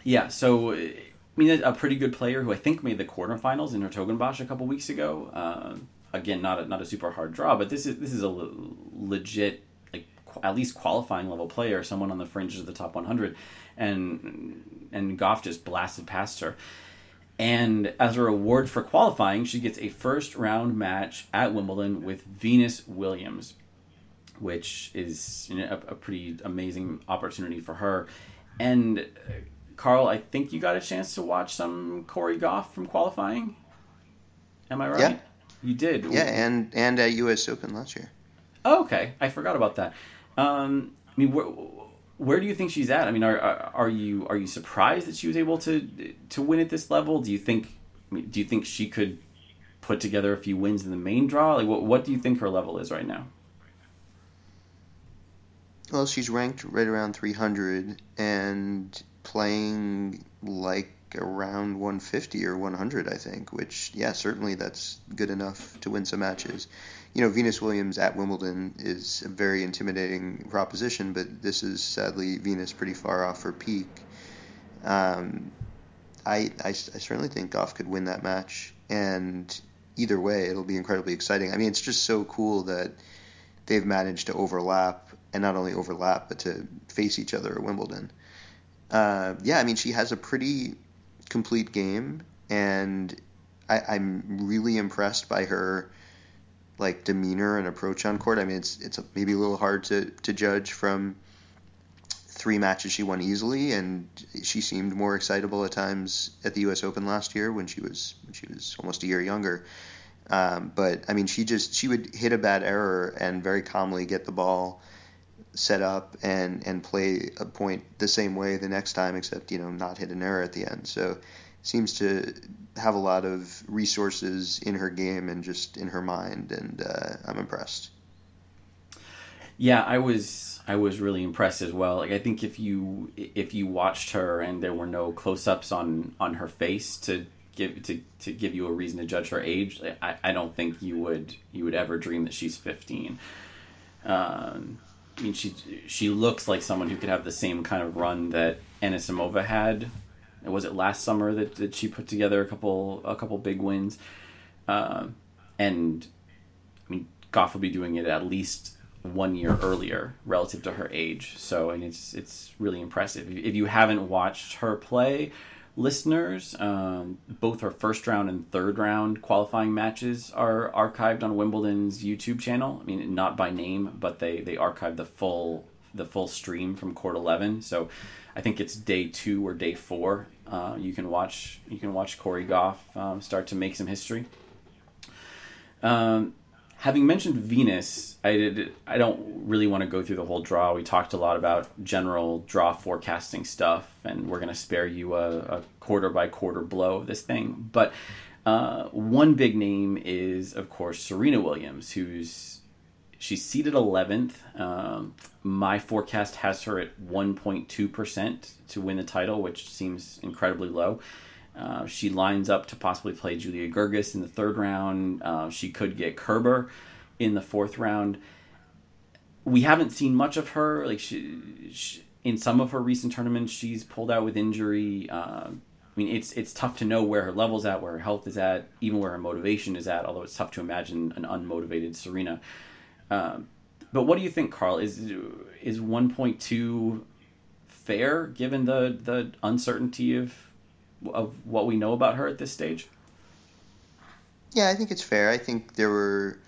Speaker 1: yeah, so I mean, a pretty good player who I think made the quarterfinals in her Hertogenbosch a couple weeks ago. Uh, again, not a, not a super hard draw, but this is this is a legit, like at least qualifying level player, someone on the fringes of the top 100, and and Gauff just blasted past her. And as a reward for qualifying, she gets a first round match at Wimbledon with Venus Williams, which is you know, a, a, pretty amazing opportunity for her. And uh, Carl, I think you got a chance to watch some Coco Gauff from qualifying. Am I right?
Speaker 2: Yeah,
Speaker 1: you did.
Speaker 2: Yeah, and and at U.S. Open last year.
Speaker 1: Oh, okay, I forgot about that. Um, I mean, where do you think she's at? I mean, are are you are you surprised that she was able to to win at this level? Do you think do you think she could put together a few wins in the main draw? Like, what what do you think her level is right now?
Speaker 2: Well, she's ranked right around 300 and playing like around 150 or 100, I think. Which, yeah, certainly that's good enough to win some matches you know, Venus Williams at Wimbledon is a very intimidating proposition, but this is sadly Venus pretty far off her peak. Um, I, I, I certainly think Gauff could win that match, and either way, it'll be incredibly exciting. I mean, it's just so cool that they've managed to overlap, and not only overlap, but to face each other at Wimbledon. Uh, yeah, I mean, she has a pretty complete game, and I, I'm really impressed by her like demeanor and approach on court. I mean, it's it's maybe a little hard to to judge from three matches she won easily, and she seemed more excitable at times at the U.S. Open last year when she was when she was almost a year younger. Um, but I mean, she just she would hit a bad error and very calmly get the ball set up and and play a point the same way the next time, except you know not hit an error at the end. So seems to have a lot of resources in her game and just in her mind, and uh, I'm impressed.
Speaker 1: Yeah, I was I was really impressed as well. Like I think if you if you watched her and there were no close ups on on her face to give to, to give you a reason to judge her age, I, I don't think you would you would ever dream that she's 15. Um, I mean, she she looks like someone who could have the same kind of run that Anisimova had was it last summer that, that she put together a couple a couple big wins, uh, and I mean Gauff will be doing it at least one year earlier relative to her age. So and it's it's really impressive. If you haven't watched her play, listeners, um, both her first round and third round qualifying matches are archived on Wimbledon's YouTube channel. I mean, not by name, but they they archive the full the full stream from court 11 so i think it's day two or day four uh, you can watch you can watch coco gauff um, start to make some history. Um, having mentioned venus i did i don't really want to go through the whole draw. We talked a lot about general draw forecasting stuff and we're going to spare you a, a quarter by quarter blow of this thing. But Uh, one big name is, of course, Serena Williams, who's she's seated 11th. Um, my forecast has her at 1.2% to win the title, which seems incredibly low. Uh, she lines up to possibly play Julia Görges in the third round. Uh, she could get Kerber in the fourth round. We haven't seen much of her. Like she, she in some of her recent tournaments, she's pulled out with injury. Uh, I mean, it's it's tough to know where her level's at, where her health is at, even where her motivation is at. Although it's tough to imagine an unmotivated Serena. Um, but what do you think, Carl? Is is one point two fair given the the uncertainty of of what we know about her at this stage?
Speaker 2: Yeah, I think it's fair. I think there were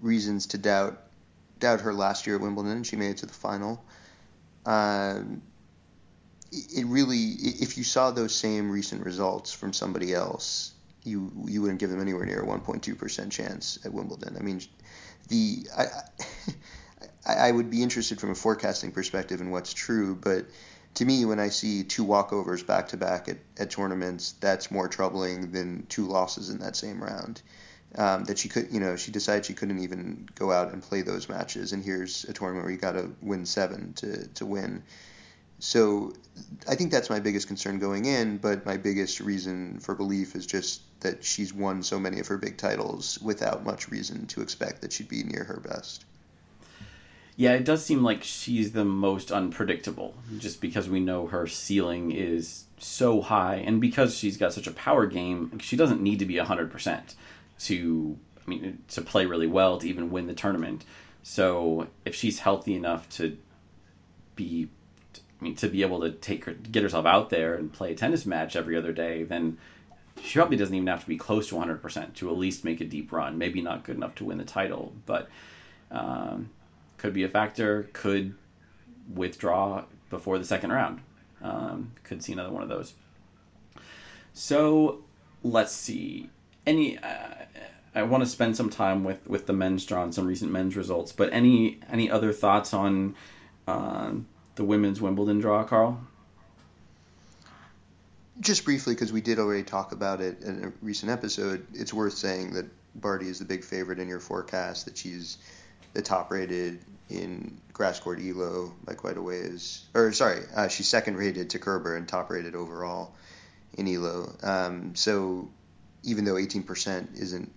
Speaker 2: reasons to doubt doubt her last year at Wimbledon. And she made it to the final. Um, it really, if you saw those same recent results from somebody else, you you wouldn't give them anywhere near a 1.2 percent chance at Wimbledon. I mean, the I, I, I would be interested from a forecasting perspective in what's true, but to me, when I see two walkovers back to back at tournaments, that's more troubling than two losses in that same round. Um, that she could, you know, she decided she couldn't even go out and play those matches, and here's a tournament where you got to win seven to to win. So I think that's my biggest concern going in, but my biggest reason for belief is just that she's won so many of her big titles without much reason to expect that she'd be near her best.
Speaker 1: Yeah, it does seem like she's the most unpredictable, just because we know her ceiling is so high, and because she's got such a power game, she doesn't need to be hundred percent to, I mean, to play really well to even win the tournament. So if she's healthy enough to be I mean, to be able to take her, get herself out there and play a tennis match every other day, then she probably doesn't even have to be close to 100% to at least make a deep run. Maybe not good enough to win the title, but um, could be a factor. Could withdraw before the second round. Um, could see another one of those. So let's see. Any, uh, I want to spend some time with with the men's draw and some recent men's results. But any any other thoughts on? Um, the women's Wimbledon draw, Carl?
Speaker 2: Just briefly, because we did already talk about it in a recent episode, it's worth saying that Barty is the big favorite in your forecast, that she's the top rated in grass court ELO by quite a ways. Or, sorry, uh, she's second rated to Kerber and top rated overall in ELO. Um, so even though 18% isn't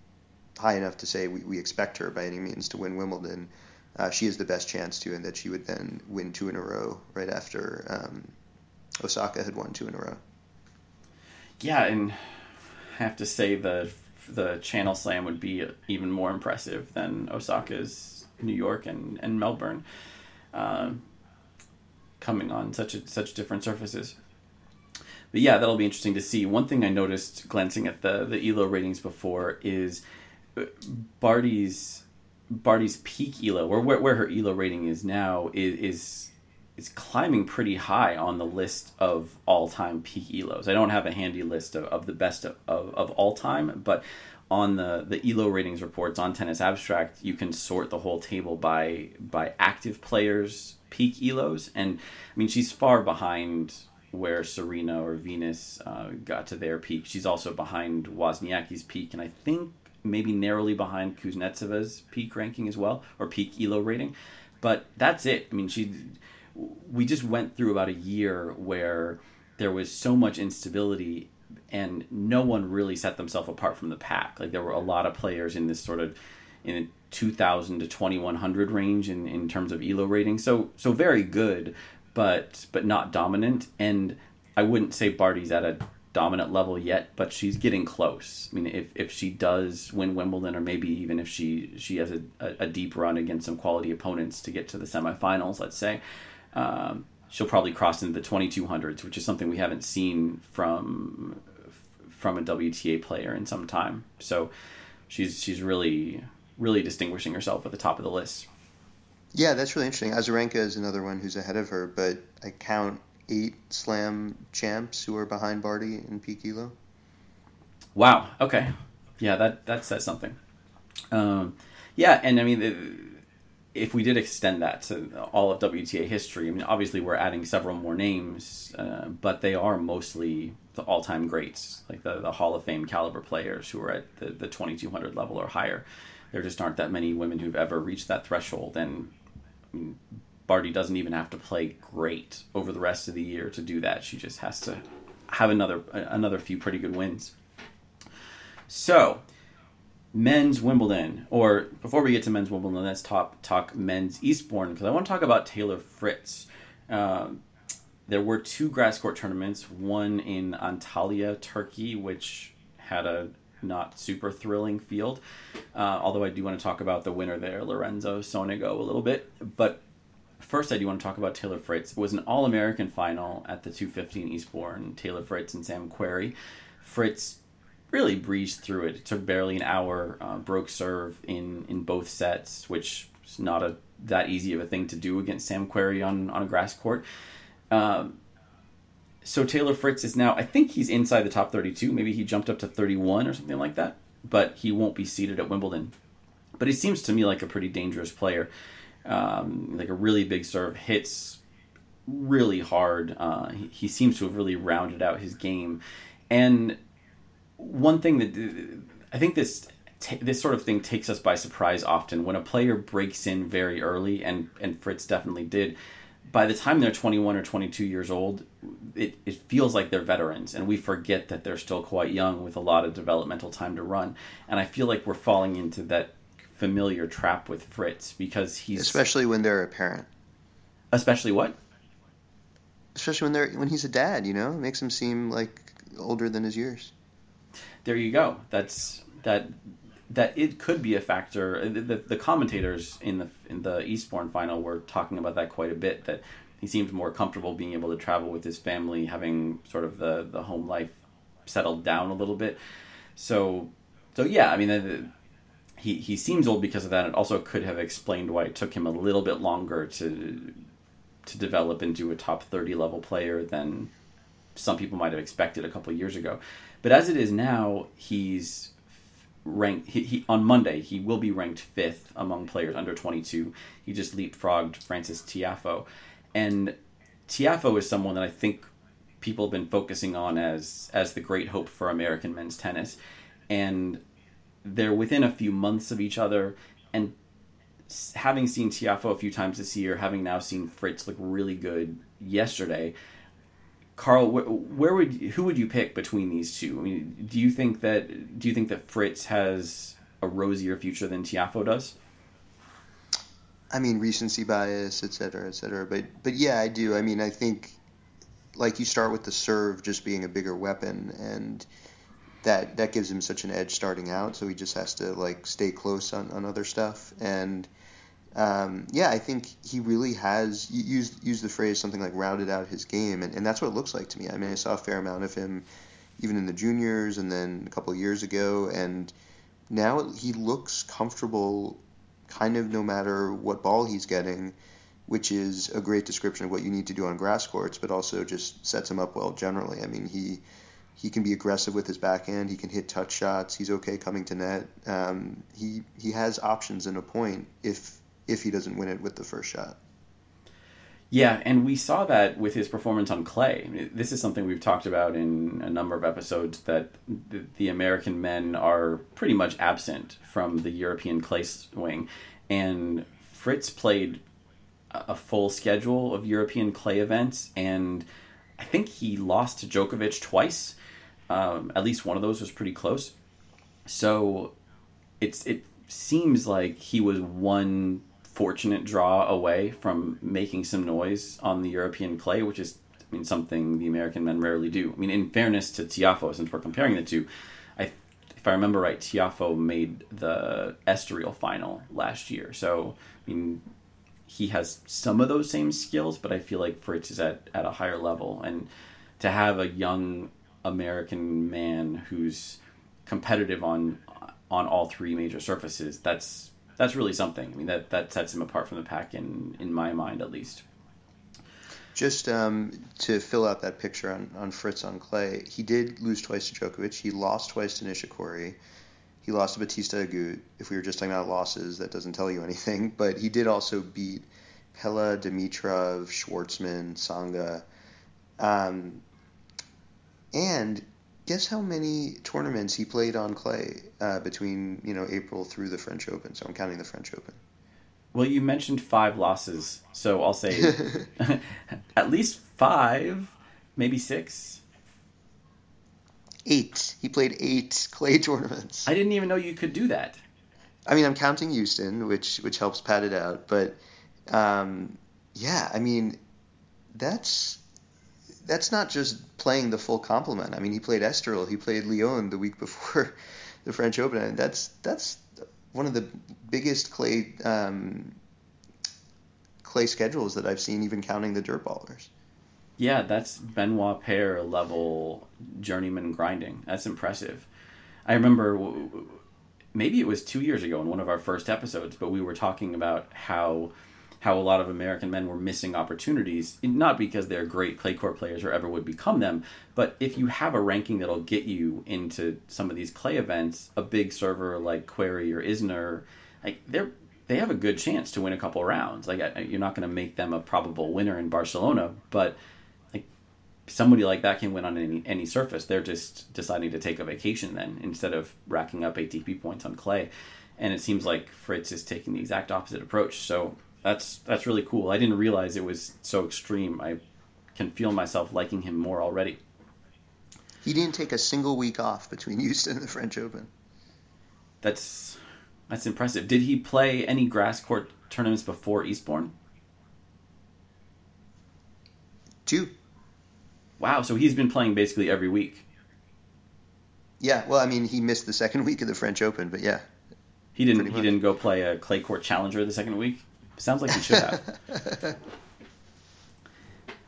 Speaker 2: high enough to say we, we expect her by any means to win Wimbledon, uh, she has the best chance to, and that she would then win two in a row right after um, Osaka had won two in a row.
Speaker 1: Yeah, and I have to say the the Channel Slam would be even more impressive than Osaka's New York and and Melbourne, uh, coming on such a, such different surfaces. But yeah, that'll be interesting to see. One thing I noticed glancing at the the Elo ratings before is uh, Barty's Barty's peak elo, or where, where her elo rating is now, is, is is climbing pretty high on the list of all time peak elos. I don't have a handy list of, of the best of, of, of all time, but on the, the elo ratings reports on tennis abstract you can sort the whole table by by active players peak elos. And i mean she's far behind where serena or venus uh, got to their peak. She's also behind wozniacki's peak. And i think maybe narrowly behind Kuznetsova's peak ranking as well, or peak ELO rating. But that's it. I mean, she. We just went through about a year where there was so much instability, and no one really set themselves apart from the pack. Like there were a lot of players in this sort of in a 2000 to 2100 range in, in terms of elo rating so so very good but but not dominant and i wouldn't say barty's at a dominant level yet, but she's getting close. I mean, if, if she does win Wimbledon, or maybe even if she she has a, a, deep run against some quality opponents to get to the semifinals, let's say, um, she'll probably cross into the 2200s, which is something we haven't seen from from a WTA player in some time. So she's she's really really distinguishing herself at the top of the list.
Speaker 2: Yeah, that's really interesting. Azarenka is another one who's ahead of her, but I count eight slam champs who are behind Barty and peak elo.
Speaker 1: Wow. Okay. Yeah, that that says something. Um, yeah, and I mean, if we did extend that to all of WTA history, I mean, obviously we're adding several more names, uh, but they are mostly the all-time greats, like the, the Hall of Fame caliber players who are at the, the 2200 level or higher. There just aren't that many women who've ever reached that threshold, and I mean, Barty doesn't even have to play great over the rest of the year to do that. She just has to have another another few pretty good wins. So, men's Wimbledon, or before we get to men's Wimbledon, let's talk talk men's Eastbourne because I want to talk about Taylor Fritz. Um, there were two grass court tournaments, one in Antalya, Turkey, which had a not super thrilling field. Uh, although I do want to talk about the winner there, Lorenzo Sonego, a little bit. But first, I do want to talk about Taylor Fritz. It was an All American final at the 215 Eastbourne. Taylor Fritz and Sam Querrey. Fritz really breezed through it. It took barely an hour. Uh, broke serve in in both sets, which is not a that easy of a thing to do against Sam Querrey on on a grass court. Um, so Taylor Fritz is now, I think he's inside the top 32. Maybe he jumped up to 31 or something like that. But he won't be seated at Wimbledon. But he seems to me like a pretty dangerous player. Um, like a really big serve, hits really hard. Uh, he, he seems to have really rounded out his game. And one thing that I think this t- this sort of thing takes us by surprise often when a player breaks in very early, and and Fritz definitely did. By the time they're 21 or 22 years old, it, it feels like they're veterans, and we forget that they're still quite young with a lot of developmental time to run. And I feel like we're falling into that familiar trap with Fritz because he's
Speaker 2: especially when they're a parent.
Speaker 1: Especially what?
Speaker 2: Especially when they're when he's a dad, you know, it makes him seem like older than his years
Speaker 1: there you go. That's that that it could be a factor. The, the, the, commentators in the in the Eastbourne final were talking about that quite a bit. That he seemed more comfortable being able to travel with his family, having sort of the the home life settled down a little bit. So so yeah, I mean. The, he, he seems old because of that. It also could have explained why it took him a little bit longer to to develop into a top 30 level player than some people might have expected a couple years ago. But as it is now, he's ranked. He, he, on Monday he will be ranked fifth among players under 22. He just leapfrogged Frances Tiafoe, and Tiafoe is someone that I think people have been focusing on as as the great hope for American men's tennis, and they're within a few months of each other. And having seen Tiafoe a few times this year, having now seen Fritz look really good yesterday, Carl, where would who would you pick between these two? I mean, do you think that do you think that Fritz has a rosier future than Tiafoe does?
Speaker 2: I mean, recency bias, et cetera, et cetera. But but yeah, I do. I mean, I think like you start with the serve just being a bigger weapon, and that that gives him such an edge starting out. So he just has to like stay close on, on other stuff and um, yeah, I think he really has used used the phrase something like rounded out his game, and, and that's what it looks like to me. I mean, I saw a fair amount of him even in the juniors and then a couple of years ago, and now he looks comfortable kind of no matter what ball he's getting, which is a great description of what you need to do on grass courts, but also just sets him up well generally. I mean, he he can be aggressive with his backhand. He can hit touch shots. He's okay coming to net. Um, he he has options in a point if if he doesn't win it with the first shot.
Speaker 1: Yeah, and we saw that with his performance on clay. This is something we've talked about in a number of episodes that the American men are pretty much absent from the European clay swing. And Fritz played a full schedule of European clay events, and I think he lost to Djokovic twice. Um, at least one of those was pretty close. So it's it seems like he was one fortunate draw away from making some noise on the European clay, which is I mean something the American men rarely do. I mean, in fairness to Tiafoe, since we're comparing the two, I if I remember right, Tiafoe made the Estoril final last year, so I mean he has some of those same skills, but I feel like Fritz is at, at a higher level. And to have a young American man who's competitive on on all three major surfaces, that's that's really something. I mean, that that sets him apart from the pack in in my mind, at least.
Speaker 2: Just um, to fill out that picture on, on Fritz on clay, he did lose twice to Djokovic. He lost twice to Nishikori. He lost to Bautista Agut. If we were just talking about losses, that doesn't tell you anything. But he did also beat Pella, Dimitrov, Schwartzman, Tsonga. Um, And guess how many tournaments he played on clay uh, between you know April through the French Open. So I'm counting the French Open.
Speaker 1: Well, you mentioned five losses, so I'll say at least five, maybe six.
Speaker 2: Eight. He played eight clay tournaments.
Speaker 1: I didn't even know you could do that.
Speaker 2: I mean, I'm counting Houston, which which helps pad it out, but um, yeah, I mean, that's that's not just playing the full complement. I mean, he played Estoril, he played Lyon the week before the French Open, and that's that's one of the biggest clay um, clay schedules that I've seen, even counting the dirt ballers.
Speaker 1: Yeah, that's Benoit Paire level journeyman grinding. That's impressive. I remember maybe it was two years ago in one of our first episodes, but we were talking about how how a lot of American men were missing opportunities, not because they're great clay court players or ever would become them, but if you have a ranking that'll get you into some of these clay events, a big server like Querrey or Isner, like they're they have a good chance to win a couple rounds. Like you're not going to make them a probable winner in Barcelona, but like somebody like that can win on any any surface. They're just deciding to take a vacation then instead of racking up ATP points on clay. And it seems like Fritz is taking the exact opposite approach. So that's that's really cool. I didn't realize it was so extreme. I can feel myself liking him more already.
Speaker 2: He didn't take a single week off between Houston and the French Open.
Speaker 1: That's that's impressive. Did he play any grass court tournaments before Eastbourne?
Speaker 2: Two.
Speaker 1: Wow, so he's been playing basically every week.
Speaker 2: Yeah, well, I mean, he missed the second week of the French Open, but yeah.
Speaker 1: He didn't. He didn't go play a clay court challenger the second week. Sounds like he should have.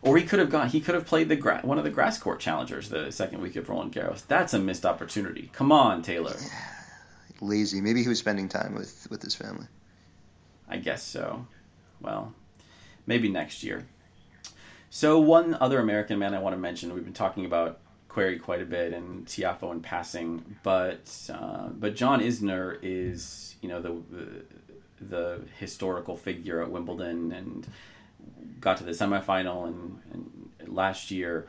Speaker 1: or he could have gone. He could have played the gra- one of the grass court challengers the second week of Roland Garros. That's a missed opportunity. Come on, Taylor. Yeah.
Speaker 2: Lazy. Maybe he was spending time with with his family.
Speaker 1: I guess so. Well, maybe next year. So one other American man I want to mention. We've been talking about Querrey quite a bit and Tiafoe in passing, but uh, but John Isner is you know the, the the historical figure at Wimbledon and got to the semifinal and, and last year.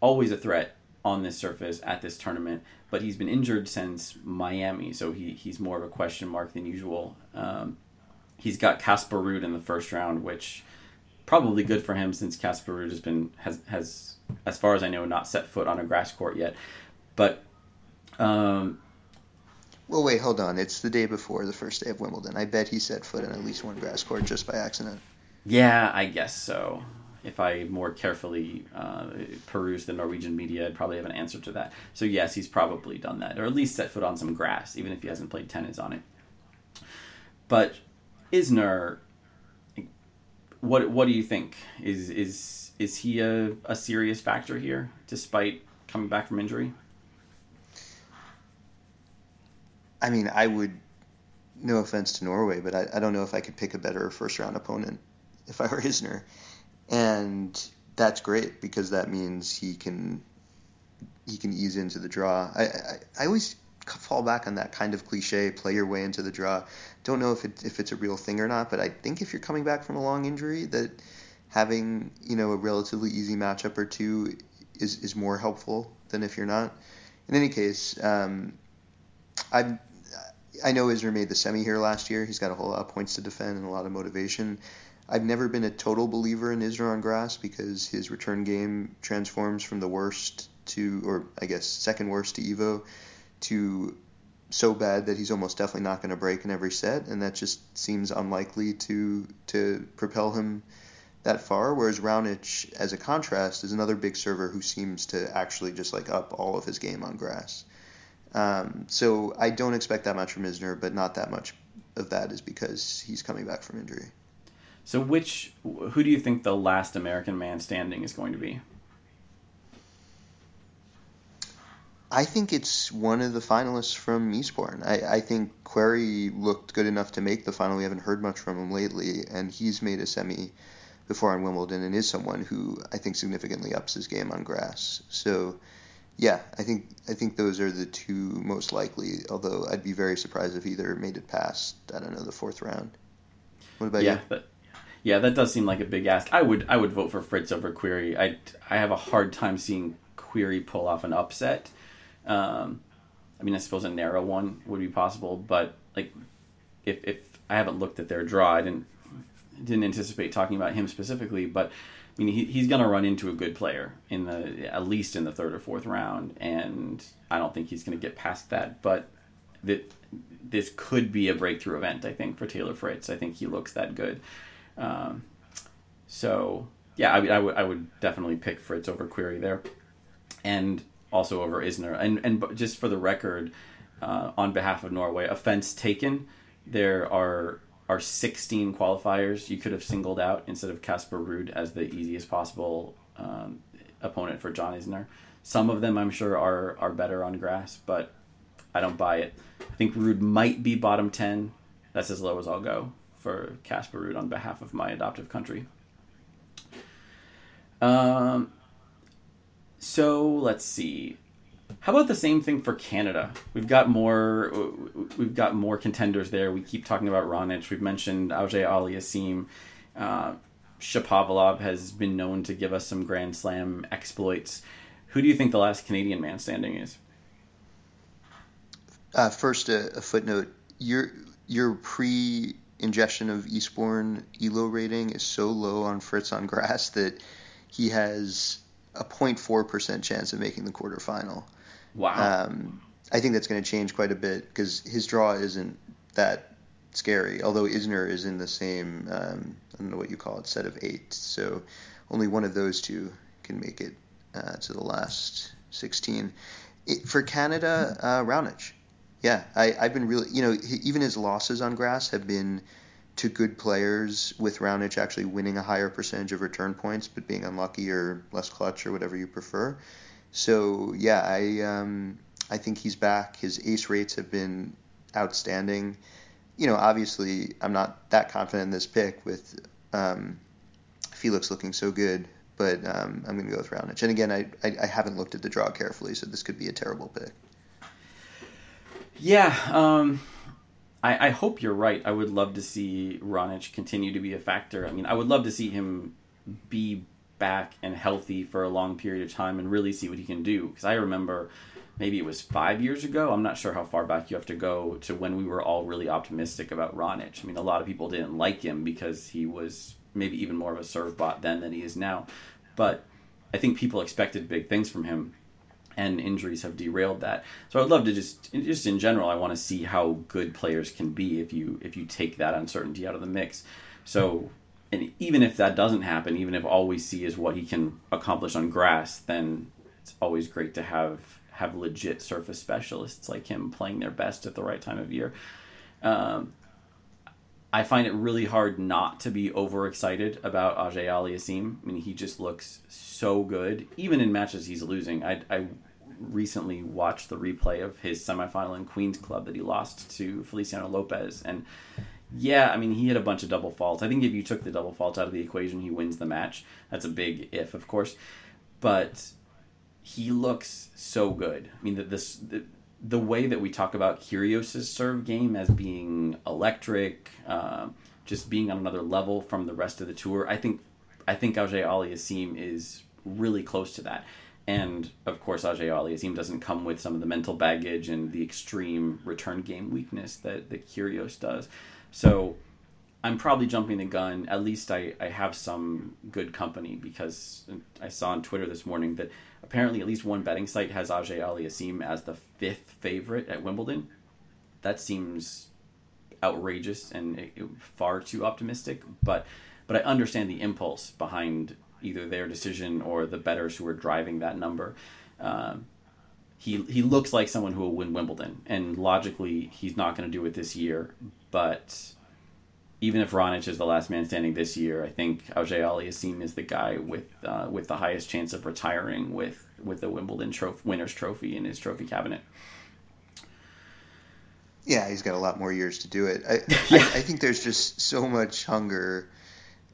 Speaker 1: Always a threat on this surface at this tournament, but he's been injured since Miami, so he, he's more of a question mark than usual. Um, he's got Casper Ruud in the first round, which probably good for him since Casper Ruud has been has has as far as I know not set foot on a grass court yet. But um,
Speaker 2: well, wait, hold on. It's the day before the first day of Wimbledon. I bet he set foot on at least one grass court just by accident.
Speaker 1: Yeah, I guess so. If I more carefully uh, peruse the Norwegian media, I'd probably have an answer to that. So yes, he's probably done that, or at least set foot on some grass, even if he hasn't played tennis on it. But Isner, what what do you think? Is is is he a, a serious factor here, despite coming back from injury?
Speaker 2: I mean, I would. No offense to Norway, but I, I don't know if I could pick a better first round opponent if I were Isner, and that's great because that means he can he can ease into the draw. I, I, I always fall back on that kind of cliche, play your way into the draw. Don't know if it if it's a real thing or not, but I think if you're coming back from a long injury, that having you know a relatively easy matchup or two is is more helpful than if you're not. In any case, um, I I know Isner made the semi here last year. He's got a whole lot of points to defend and a lot of motivation. I've never been a total believer in Isner on grass because his return game transforms from the worst to, or I guess second worst to Ivo, to so bad that he's almost definitely not going to break in every set, and that just seems unlikely to to propel him that far. Whereas Raonic, as a contrast, is another big server who seems to actually just like up all of his game on grass. Um, so I don't expect that much from Isner, but not that much of that is because he's coming back from injury.
Speaker 1: So which who do you think the last American man standing is going to be?
Speaker 2: I think it's one of the finalists from Eastbourne. I, I think Querrey looked good enough to make the final. We haven't heard much from him lately, and he's made a semi before on Wimbledon and is someone who I think significantly ups his game on grass. So yeah, I think I think those are the two most likely. Although I'd be very surprised if either made it past I don't know the fourth round. What about
Speaker 1: yeah,
Speaker 2: you?
Speaker 1: But, yeah, that does seem like a big ask. I would I would vote for Fritz over Querrey. I I have a hard time seeing Querrey pull off an upset. Um, I mean, I suppose a narrow one would be possible, but like if if I haven't looked at their draw, I didn't didn't anticipate talking about him specifically, but I mean, he, he's going to run into a good player in the at least in the third or fourth round, and I don't think he's going to get past that. But that this could be a breakthrough event, I think, for Taylor Fritz. I think he looks that good. Um, so yeah, I, I would I would definitely pick Fritz over Querrey there, and also over Isner. And and just for the record, uh, on behalf of Norway, offense taken. There are are 16 qualifiers you could have singled out instead of Casper Ruud as the easiest possible um, opponent for John Isner. Some of them I'm sure are are better on grass, but I don't buy it. I think Ruud might be bottom 10. That's as low as I'll go for Casper Ruud on behalf of my adoptive country. Um, so let's see. How about the same thing for Canada? We've got more. We've got more contenders there. We keep talking about Raonic. We've mentioned Auger Aliassime. Uh, Shapovalov has been known to give us some Grand Slam exploits. Who do you think the last Canadian man standing is?
Speaker 2: Uh, first, a, a, footnote: your your pre ingestion of Eastbourne Elo rating is so low on Fritz on grass that he has a 0.4 percent chance of making the quarterfinal.
Speaker 1: Wow.
Speaker 2: Um, I think that's going to change quite a bit because his draw isn't that scary. Although Isner is in the same, um, I don't know what you call it, set of eight. So only one of those two can make it uh, to the last 16. It, for Canada, uh, Raonic. Yeah, I, have been really, you know, he, even his losses on grass have been to good players with Raonic actually winning a higher percentage of return points, but being unlucky or less clutch or whatever you prefer. So yeah, I um, I think he's back. His ace rates have been outstanding. You know, obviously, I'm not that confident in this pick with um, Felix looking so good, but um, I'm going to go with Raonic. And again, I, I, I haven't looked at the draw carefully, so this could be a terrible pick.
Speaker 1: Yeah, um, I, I hope you're right. I would love to see Raonic continue to be a factor. I mean, I would love to see him be back and healthy for a long period of time and really see what he can do. Because I remember maybe it was five years ago. I'm not sure how far back you have to go to when we were all really optimistic about Raonic. I mean, a lot of people didn't like him because he was maybe even more of a serve bot then than he is now. But I think people expected big things from him, and injuries have derailed that. So I'd love to just, just in general, I want to see how good players can be if you if you take that uncertainty out of the mix. So and even if that doesn't happen, even if all we see is what he can accomplish on grass, then it's always great to have have legit surface specialists like him playing their best at the right time of year. Um, I find it really hard not to be overexcited about Auger Aliassime. I mean, he just looks so good, even in matches he's losing. I, I recently watched the replay of his semifinal in Queens Club that he lost to Feliciano Lopez, and yeah, I mean, he had a bunch of double faults. I think if you took the double faults out of the equation, he wins the match. That's a big if, of course. But he looks so good. I mean, the, this the, the way that we talk about Kyrgios's serve game as being electric, uh, just being on another level from the rest of the tour. I think I think Auger Aliassime is really close to that. And of course, Auger Aliassime doesn't come with some of the mental baggage and the extreme return game weakness that that Kyrgios does. So I'm probably jumping the gun. At least I, I have some good company because I saw on Twitter this morning that apparently at least one betting site has Auger Aliassime as the fifth favorite at Wimbledon. That seems outrageous and far too optimistic. But but I understand the impulse behind either their decision or the bettors who are driving that number. Um, he he looks like someone who will win Wimbledon, and logically he's not going to do it this year. But even if Raonic is the last man standing this year, I think Auger Aliassime is the guy with uh, with the highest chance of retiring with with the Wimbledon trophy, winners trophy in his trophy cabinet.
Speaker 2: Yeah, he's got a lot more years to do it. I, yeah. I, I think there's just so much hunger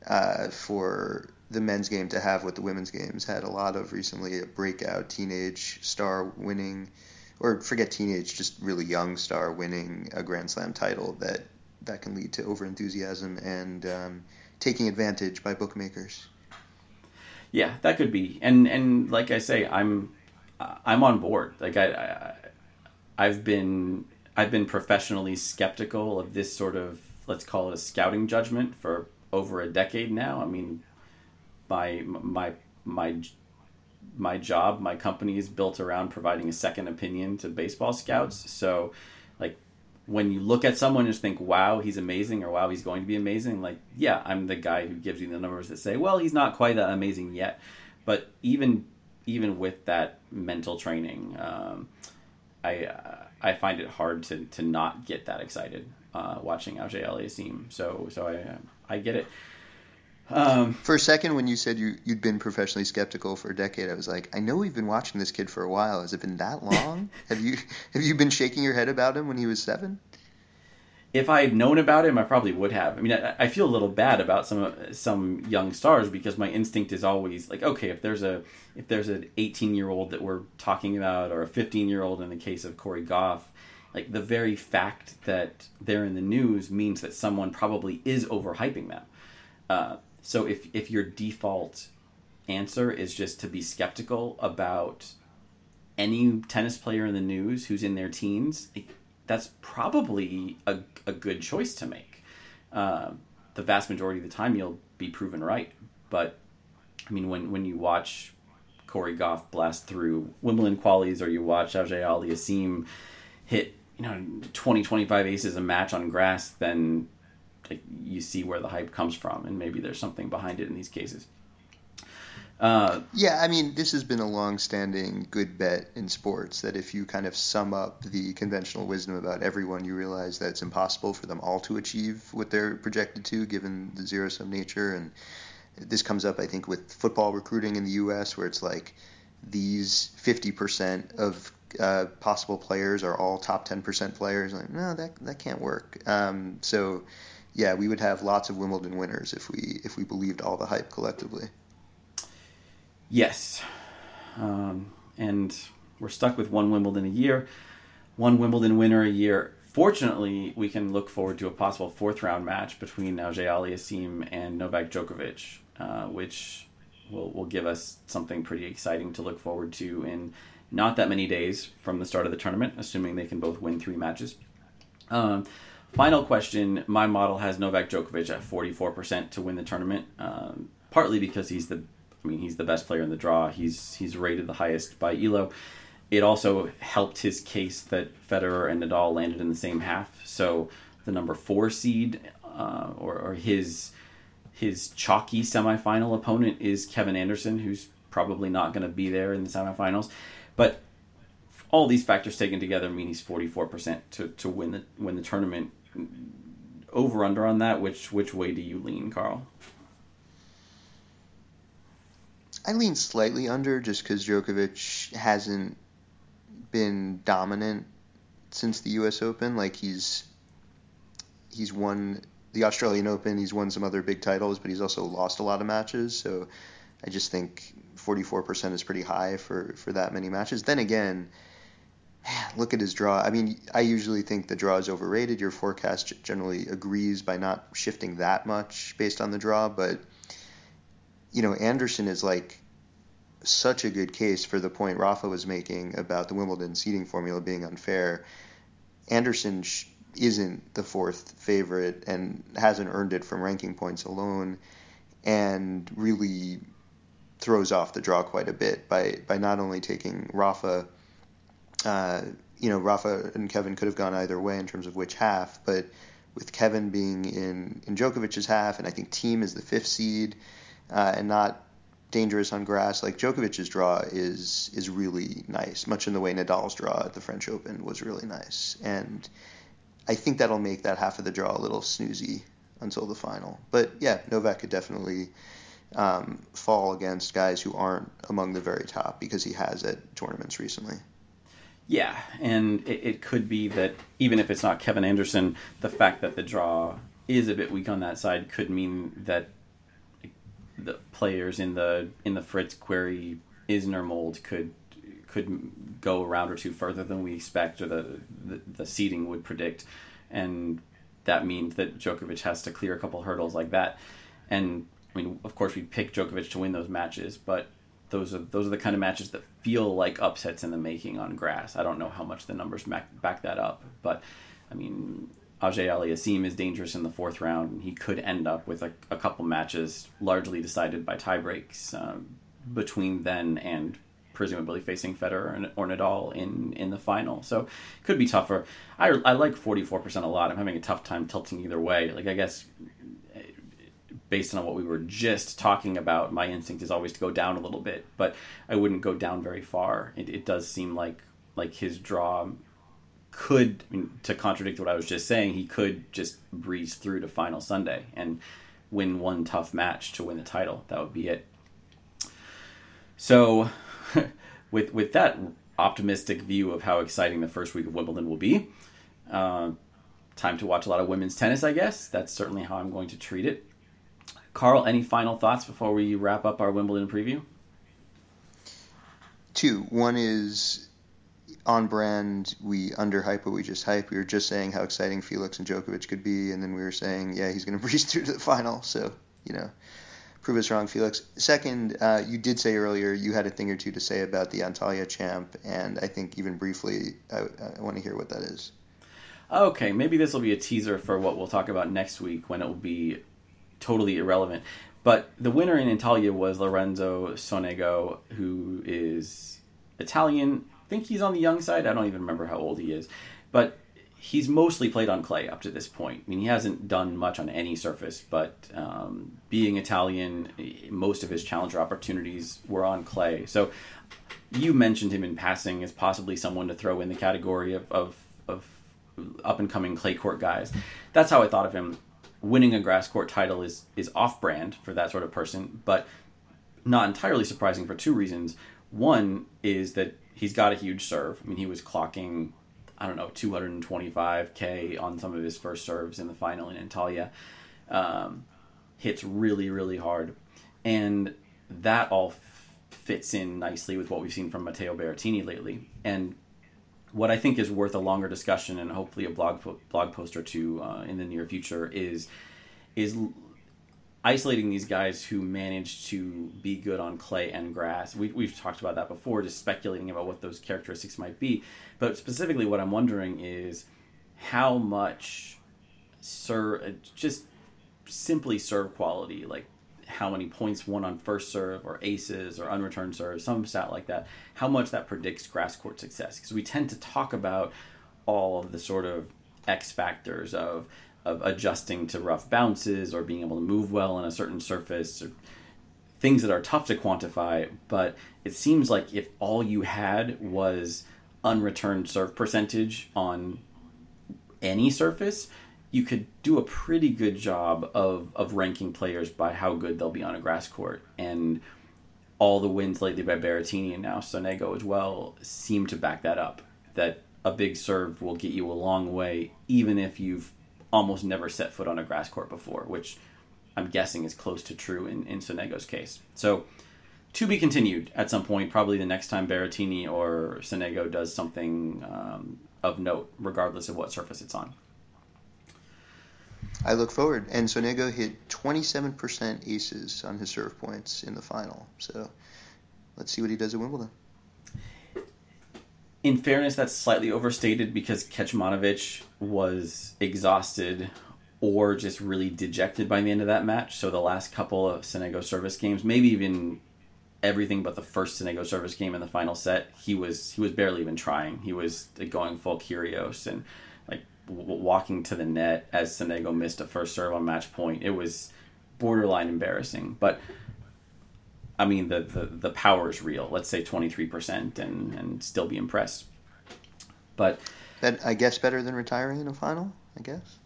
Speaker 2: uh, for the men's game to have what the women's games had a lot of recently. A breakout teenage star winning or forget teenage, just really young star winning a Grand Slam title that that can lead to over enthusiasm and um, taking advantage by bookmakers.
Speaker 1: Yeah, that could be, and and like I say, I'm I'm on board. Like I, I I've been I've been professionally skeptical of this sort of let's call it a scouting judgment for over a decade now. I mean, my my my my job, my company is built around providing a second opinion to baseball scouts. So, like when you look at someone and just think, "Wow, he's amazing," or "Wow, he's going to be amazing," like yeah, I'm the guy who gives you the numbers that say, "Well, he's not quite that amazing yet." But even even with that mental training, um, I uh, I find it hard to, to not get that excited uh, watching Auger Aliassime. So so I I get it.
Speaker 2: Um, for a second, when you said you you'd been professionally skeptical for a decade, I was like, I know we've been watching this kid for a while. Has it been that long? have you have you been shaking your head about him when he was seven?
Speaker 1: if I had known about him, I probably would have. I mean, I, I, feel a little bad about some some young stars because my instinct is always like, okay, if there's a if there's an 18 year old that we're talking about, or a 15 year old in the case of Coco Gauff, like the very fact that they're in the news means that someone probably is overhyping them. Uh, so if if your default answer is just to be skeptical about any tennis player in the news who's in their teens, that's probably a, a good choice to make. Uh, the vast majority of the time, you'll be proven right. But I mean, when when you watch Coco Gauff blast through Wimbledon qualies, or you watch Auger Aliassime hit you know 20, 25 aces a match on grass, then like, you see where the hype comes from, and maybe there's something behind it in these cases.
Speaker 2: Uh, yeah, I mean, this has been a long-standing good bet in sports that if you kind of sum up the conventional wisdom about everyone, you realize that it's impossible for them all to achieve what they're projected to, given the zero-sum nature. And this comes up, I think, with football recruiting in the U.S., where it's like these 50% of uh, possible players are all top 10% players. Like, no, that that can't work. Um, so, yeah, we would have lots of Wimbledon winners if we if we believed all the hype collectively.
Speaker 1: Yes. Um, and we're stuck with one Wimbledon a year, one Wimbledon winner a year. Fortunately, we can look forward to a possible fourth round match between Auger Aliassime and Novak Djokovic, uh, which will, will give us something pretty exciting to look forward to in not that many days from the start of the tournament, assuming they can both win three matches. Um, final question My model has Novak Djokovic at 44% to win the tournament, um, partly because he's the I mean, he's the best player in the draw. He's he's rated the highest by Elo. It also helped his case that Federer and Nadal landed in the same half. So the number four seed, uh, or, or his his chalky semifinal opponent is Kevin Anderson, who's probably not going to be there in the semifinals. But all these factors taken together mean he's forty four percent to to win the win the tournament. Over under on that, which which way do you lean, Carl?
Speaker 2: I lean slightly under just because Djokovic hasn't been dominant since the U.S. Open. Like he's he's won the Australian Open, he's won some other big titles, but he's also lost a lot of matches. So I just think 44% is pretty high for for that many matches. Then again, look at his draw. I mean, I usually think the draw is overrated. Your forecast generally agrees by not shifting that much based on the draw, but you know, Anderson is like such a good case for the point Rafa was making about the Wimbledon seeding formula being unfair. Anderson sh- isn't the fourth favorite and hasn't earned it from ranking points alone, and really throws off the draw quite a bit by by not only taking Rafa. Uh, you know, Rafa and Kevin could have gone either way in terms of which half, but with Kevin being in in Djokovic's half, and I think Thiem is the fifth seed uh, and not dangerous on grass. Like Djokovic's draw is is really nice, much in the way Nadal's draw at the French Open was really nice, and I think that'll make that half of the draw a little snoozy until the final. But yeah, Novak could definitely um, fall against guys who aren't among the very top because he has at tournaments recently.
Speaker 1: Yeah, and it, it could be that even if it's not Kevin Anderson, the fact that the draw is a bit weak on that side could mean that the players in the in the Fritz Querrey Isner mold could could go a round or two further than we expect or the, the, the seeding would predict, and that means that Djokovic has to clear a couple hurdles like that. And I mean, of course, we pick Djokovic to win those matches, but those are those are the kind of matches that feel like upsets in the making on grass. I don't know how much the numbers back, back that up, but I mean, Auger Aliassime is dangerous in the fourth round, and he could end up with a, a couple matches largely decided by tiebreaks um, between then and presumably facing Federer or Nadal in, in the final. So it could be tougher. I, I like 44% a lot. I'm having a tough time tilting either way. Like, I guess based on what we were just talking about, my instinct is always to go down a little bit, but I wouldn't go down very far. It, it does seem like like his draw could, I mean, to contradict what I was just saying, he could just breeze through to final Sunday and win one tough match to win the title. That would be it. So, with with that optimistic view of how exciting the first week of Wimbledon will be, uh, time to watch a lot of women's tennis. I guess that's certainly how I'm going to treat it. Carl, any final thoughts before we wrap up our Wimbledon preview?
Speaker 2: Two. One is on brand. We underhype what we just hype. We were just saying how exciting Felix and Djokovic could be, and then we were saying, yeah, he's going to breeze through to the final. So, you know, prove us wrong, Felix. Second, uh, you did say earlier you had a thing or two to say about the Antalya champ, and I think even briefly, I, I want to hear what that is.
Speaker 1: Okay, maybe this will be a teaser for what we'll talk about next week when it will be totally irrelevant. But the winner in Antalya was Lorenzo Sonego, who is Italian. I think he's on the young side. I don't even remember how old he is. But he's mostly played on clay up to this point. I mean, he hasn't done much on any surface, but um, being Italian, most of his challenger opportunities were on clay. So you mentioned him in passing as possibly someone to throw in the category of, of, of up and coming clay court guys. That's how I thought of him winning a grass court title is is off brand for that sort of person, but not entirely surprising for two reasons. One is that he's got a huge serve. I mean, he was clocking, I don't know, 225k on some of his first serves in the final in Antalya. Um, hits really, really hard, and that all fits in nicely with what we've seen from Matteo Berrettini lately. And what I think is worth a longer discussion and hopefully a blog blog post or two uh, in the near future is is isolating these guys who manage to be good on clay and grass. We, we've talked about that before, just speculating about what those characteristics might be. But specifically, what I'm wondering is how much serve just simply serve quality, like how many points won on first serve or aces or unreturned serves, some stat like that, how much that predicts grass court success. Because we tend to talk about all of the sort of X factors of of adjusting to rough bounces or being able to move well on a certain surface or things that are tough to quantify. But it seems like if all you had was unreturned serve percentage on any surface, you could do a pretty good job of, of ranking players by how good they'll be on a grass court. And all the wins lately by Berrettini and now Sonego as well seem to back that up. That a big serve will get you a long way, even if you've almost never set foot on a grass court before, which I'm guessing is close to true in, in Sonego's case. So, to be continued at some point, probably the next time Berrettini or Sonego does something um, of note, regardless of what surface it's on.
Speaker 2: I look forward. And Sonego hit 27% aces on his serve points in the final. So let's see what he does at Wimbledon.
Speaker 1: In fairness, that's slightly overstated because Kecmanovic was exhausted or just really dejected by the end of that match. So the last couple of Sonego service games, maybe even everything but the first Sonego service game in the final set, he was he was barely even trying. He was going full Kyrgios and walking to the net as Sonego missed a first serve on match point. It was borderline embarrassing, but I mean the the, the power is real. Let's say twenty three percent and and still be impressed. But
Speaker 2: that I guess better than retiring in a final. I guess.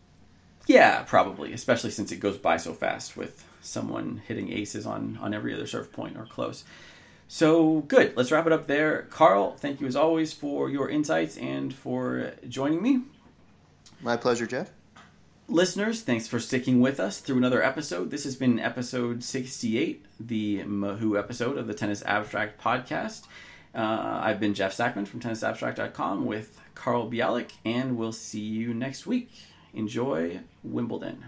Speaker 1: Yeah, probably, especially since it goes by so fast with someone hitting aces on on every other serve point or close. So good. Let's wrap it up there. Carl, thank you as always for your insights and for joining me.
Speaker 2: My pleasure, Jeff.
Speaker 1: Listeners, thanks for sticking with us through another episode. This has been episode 68, the Mahut episode of the Tennis Abstract podcast. Uh, I've been Jeff Sackmann from tennisabstract.com with Carl Bialik, and we'll see you next week. Enjoy Wimbledon.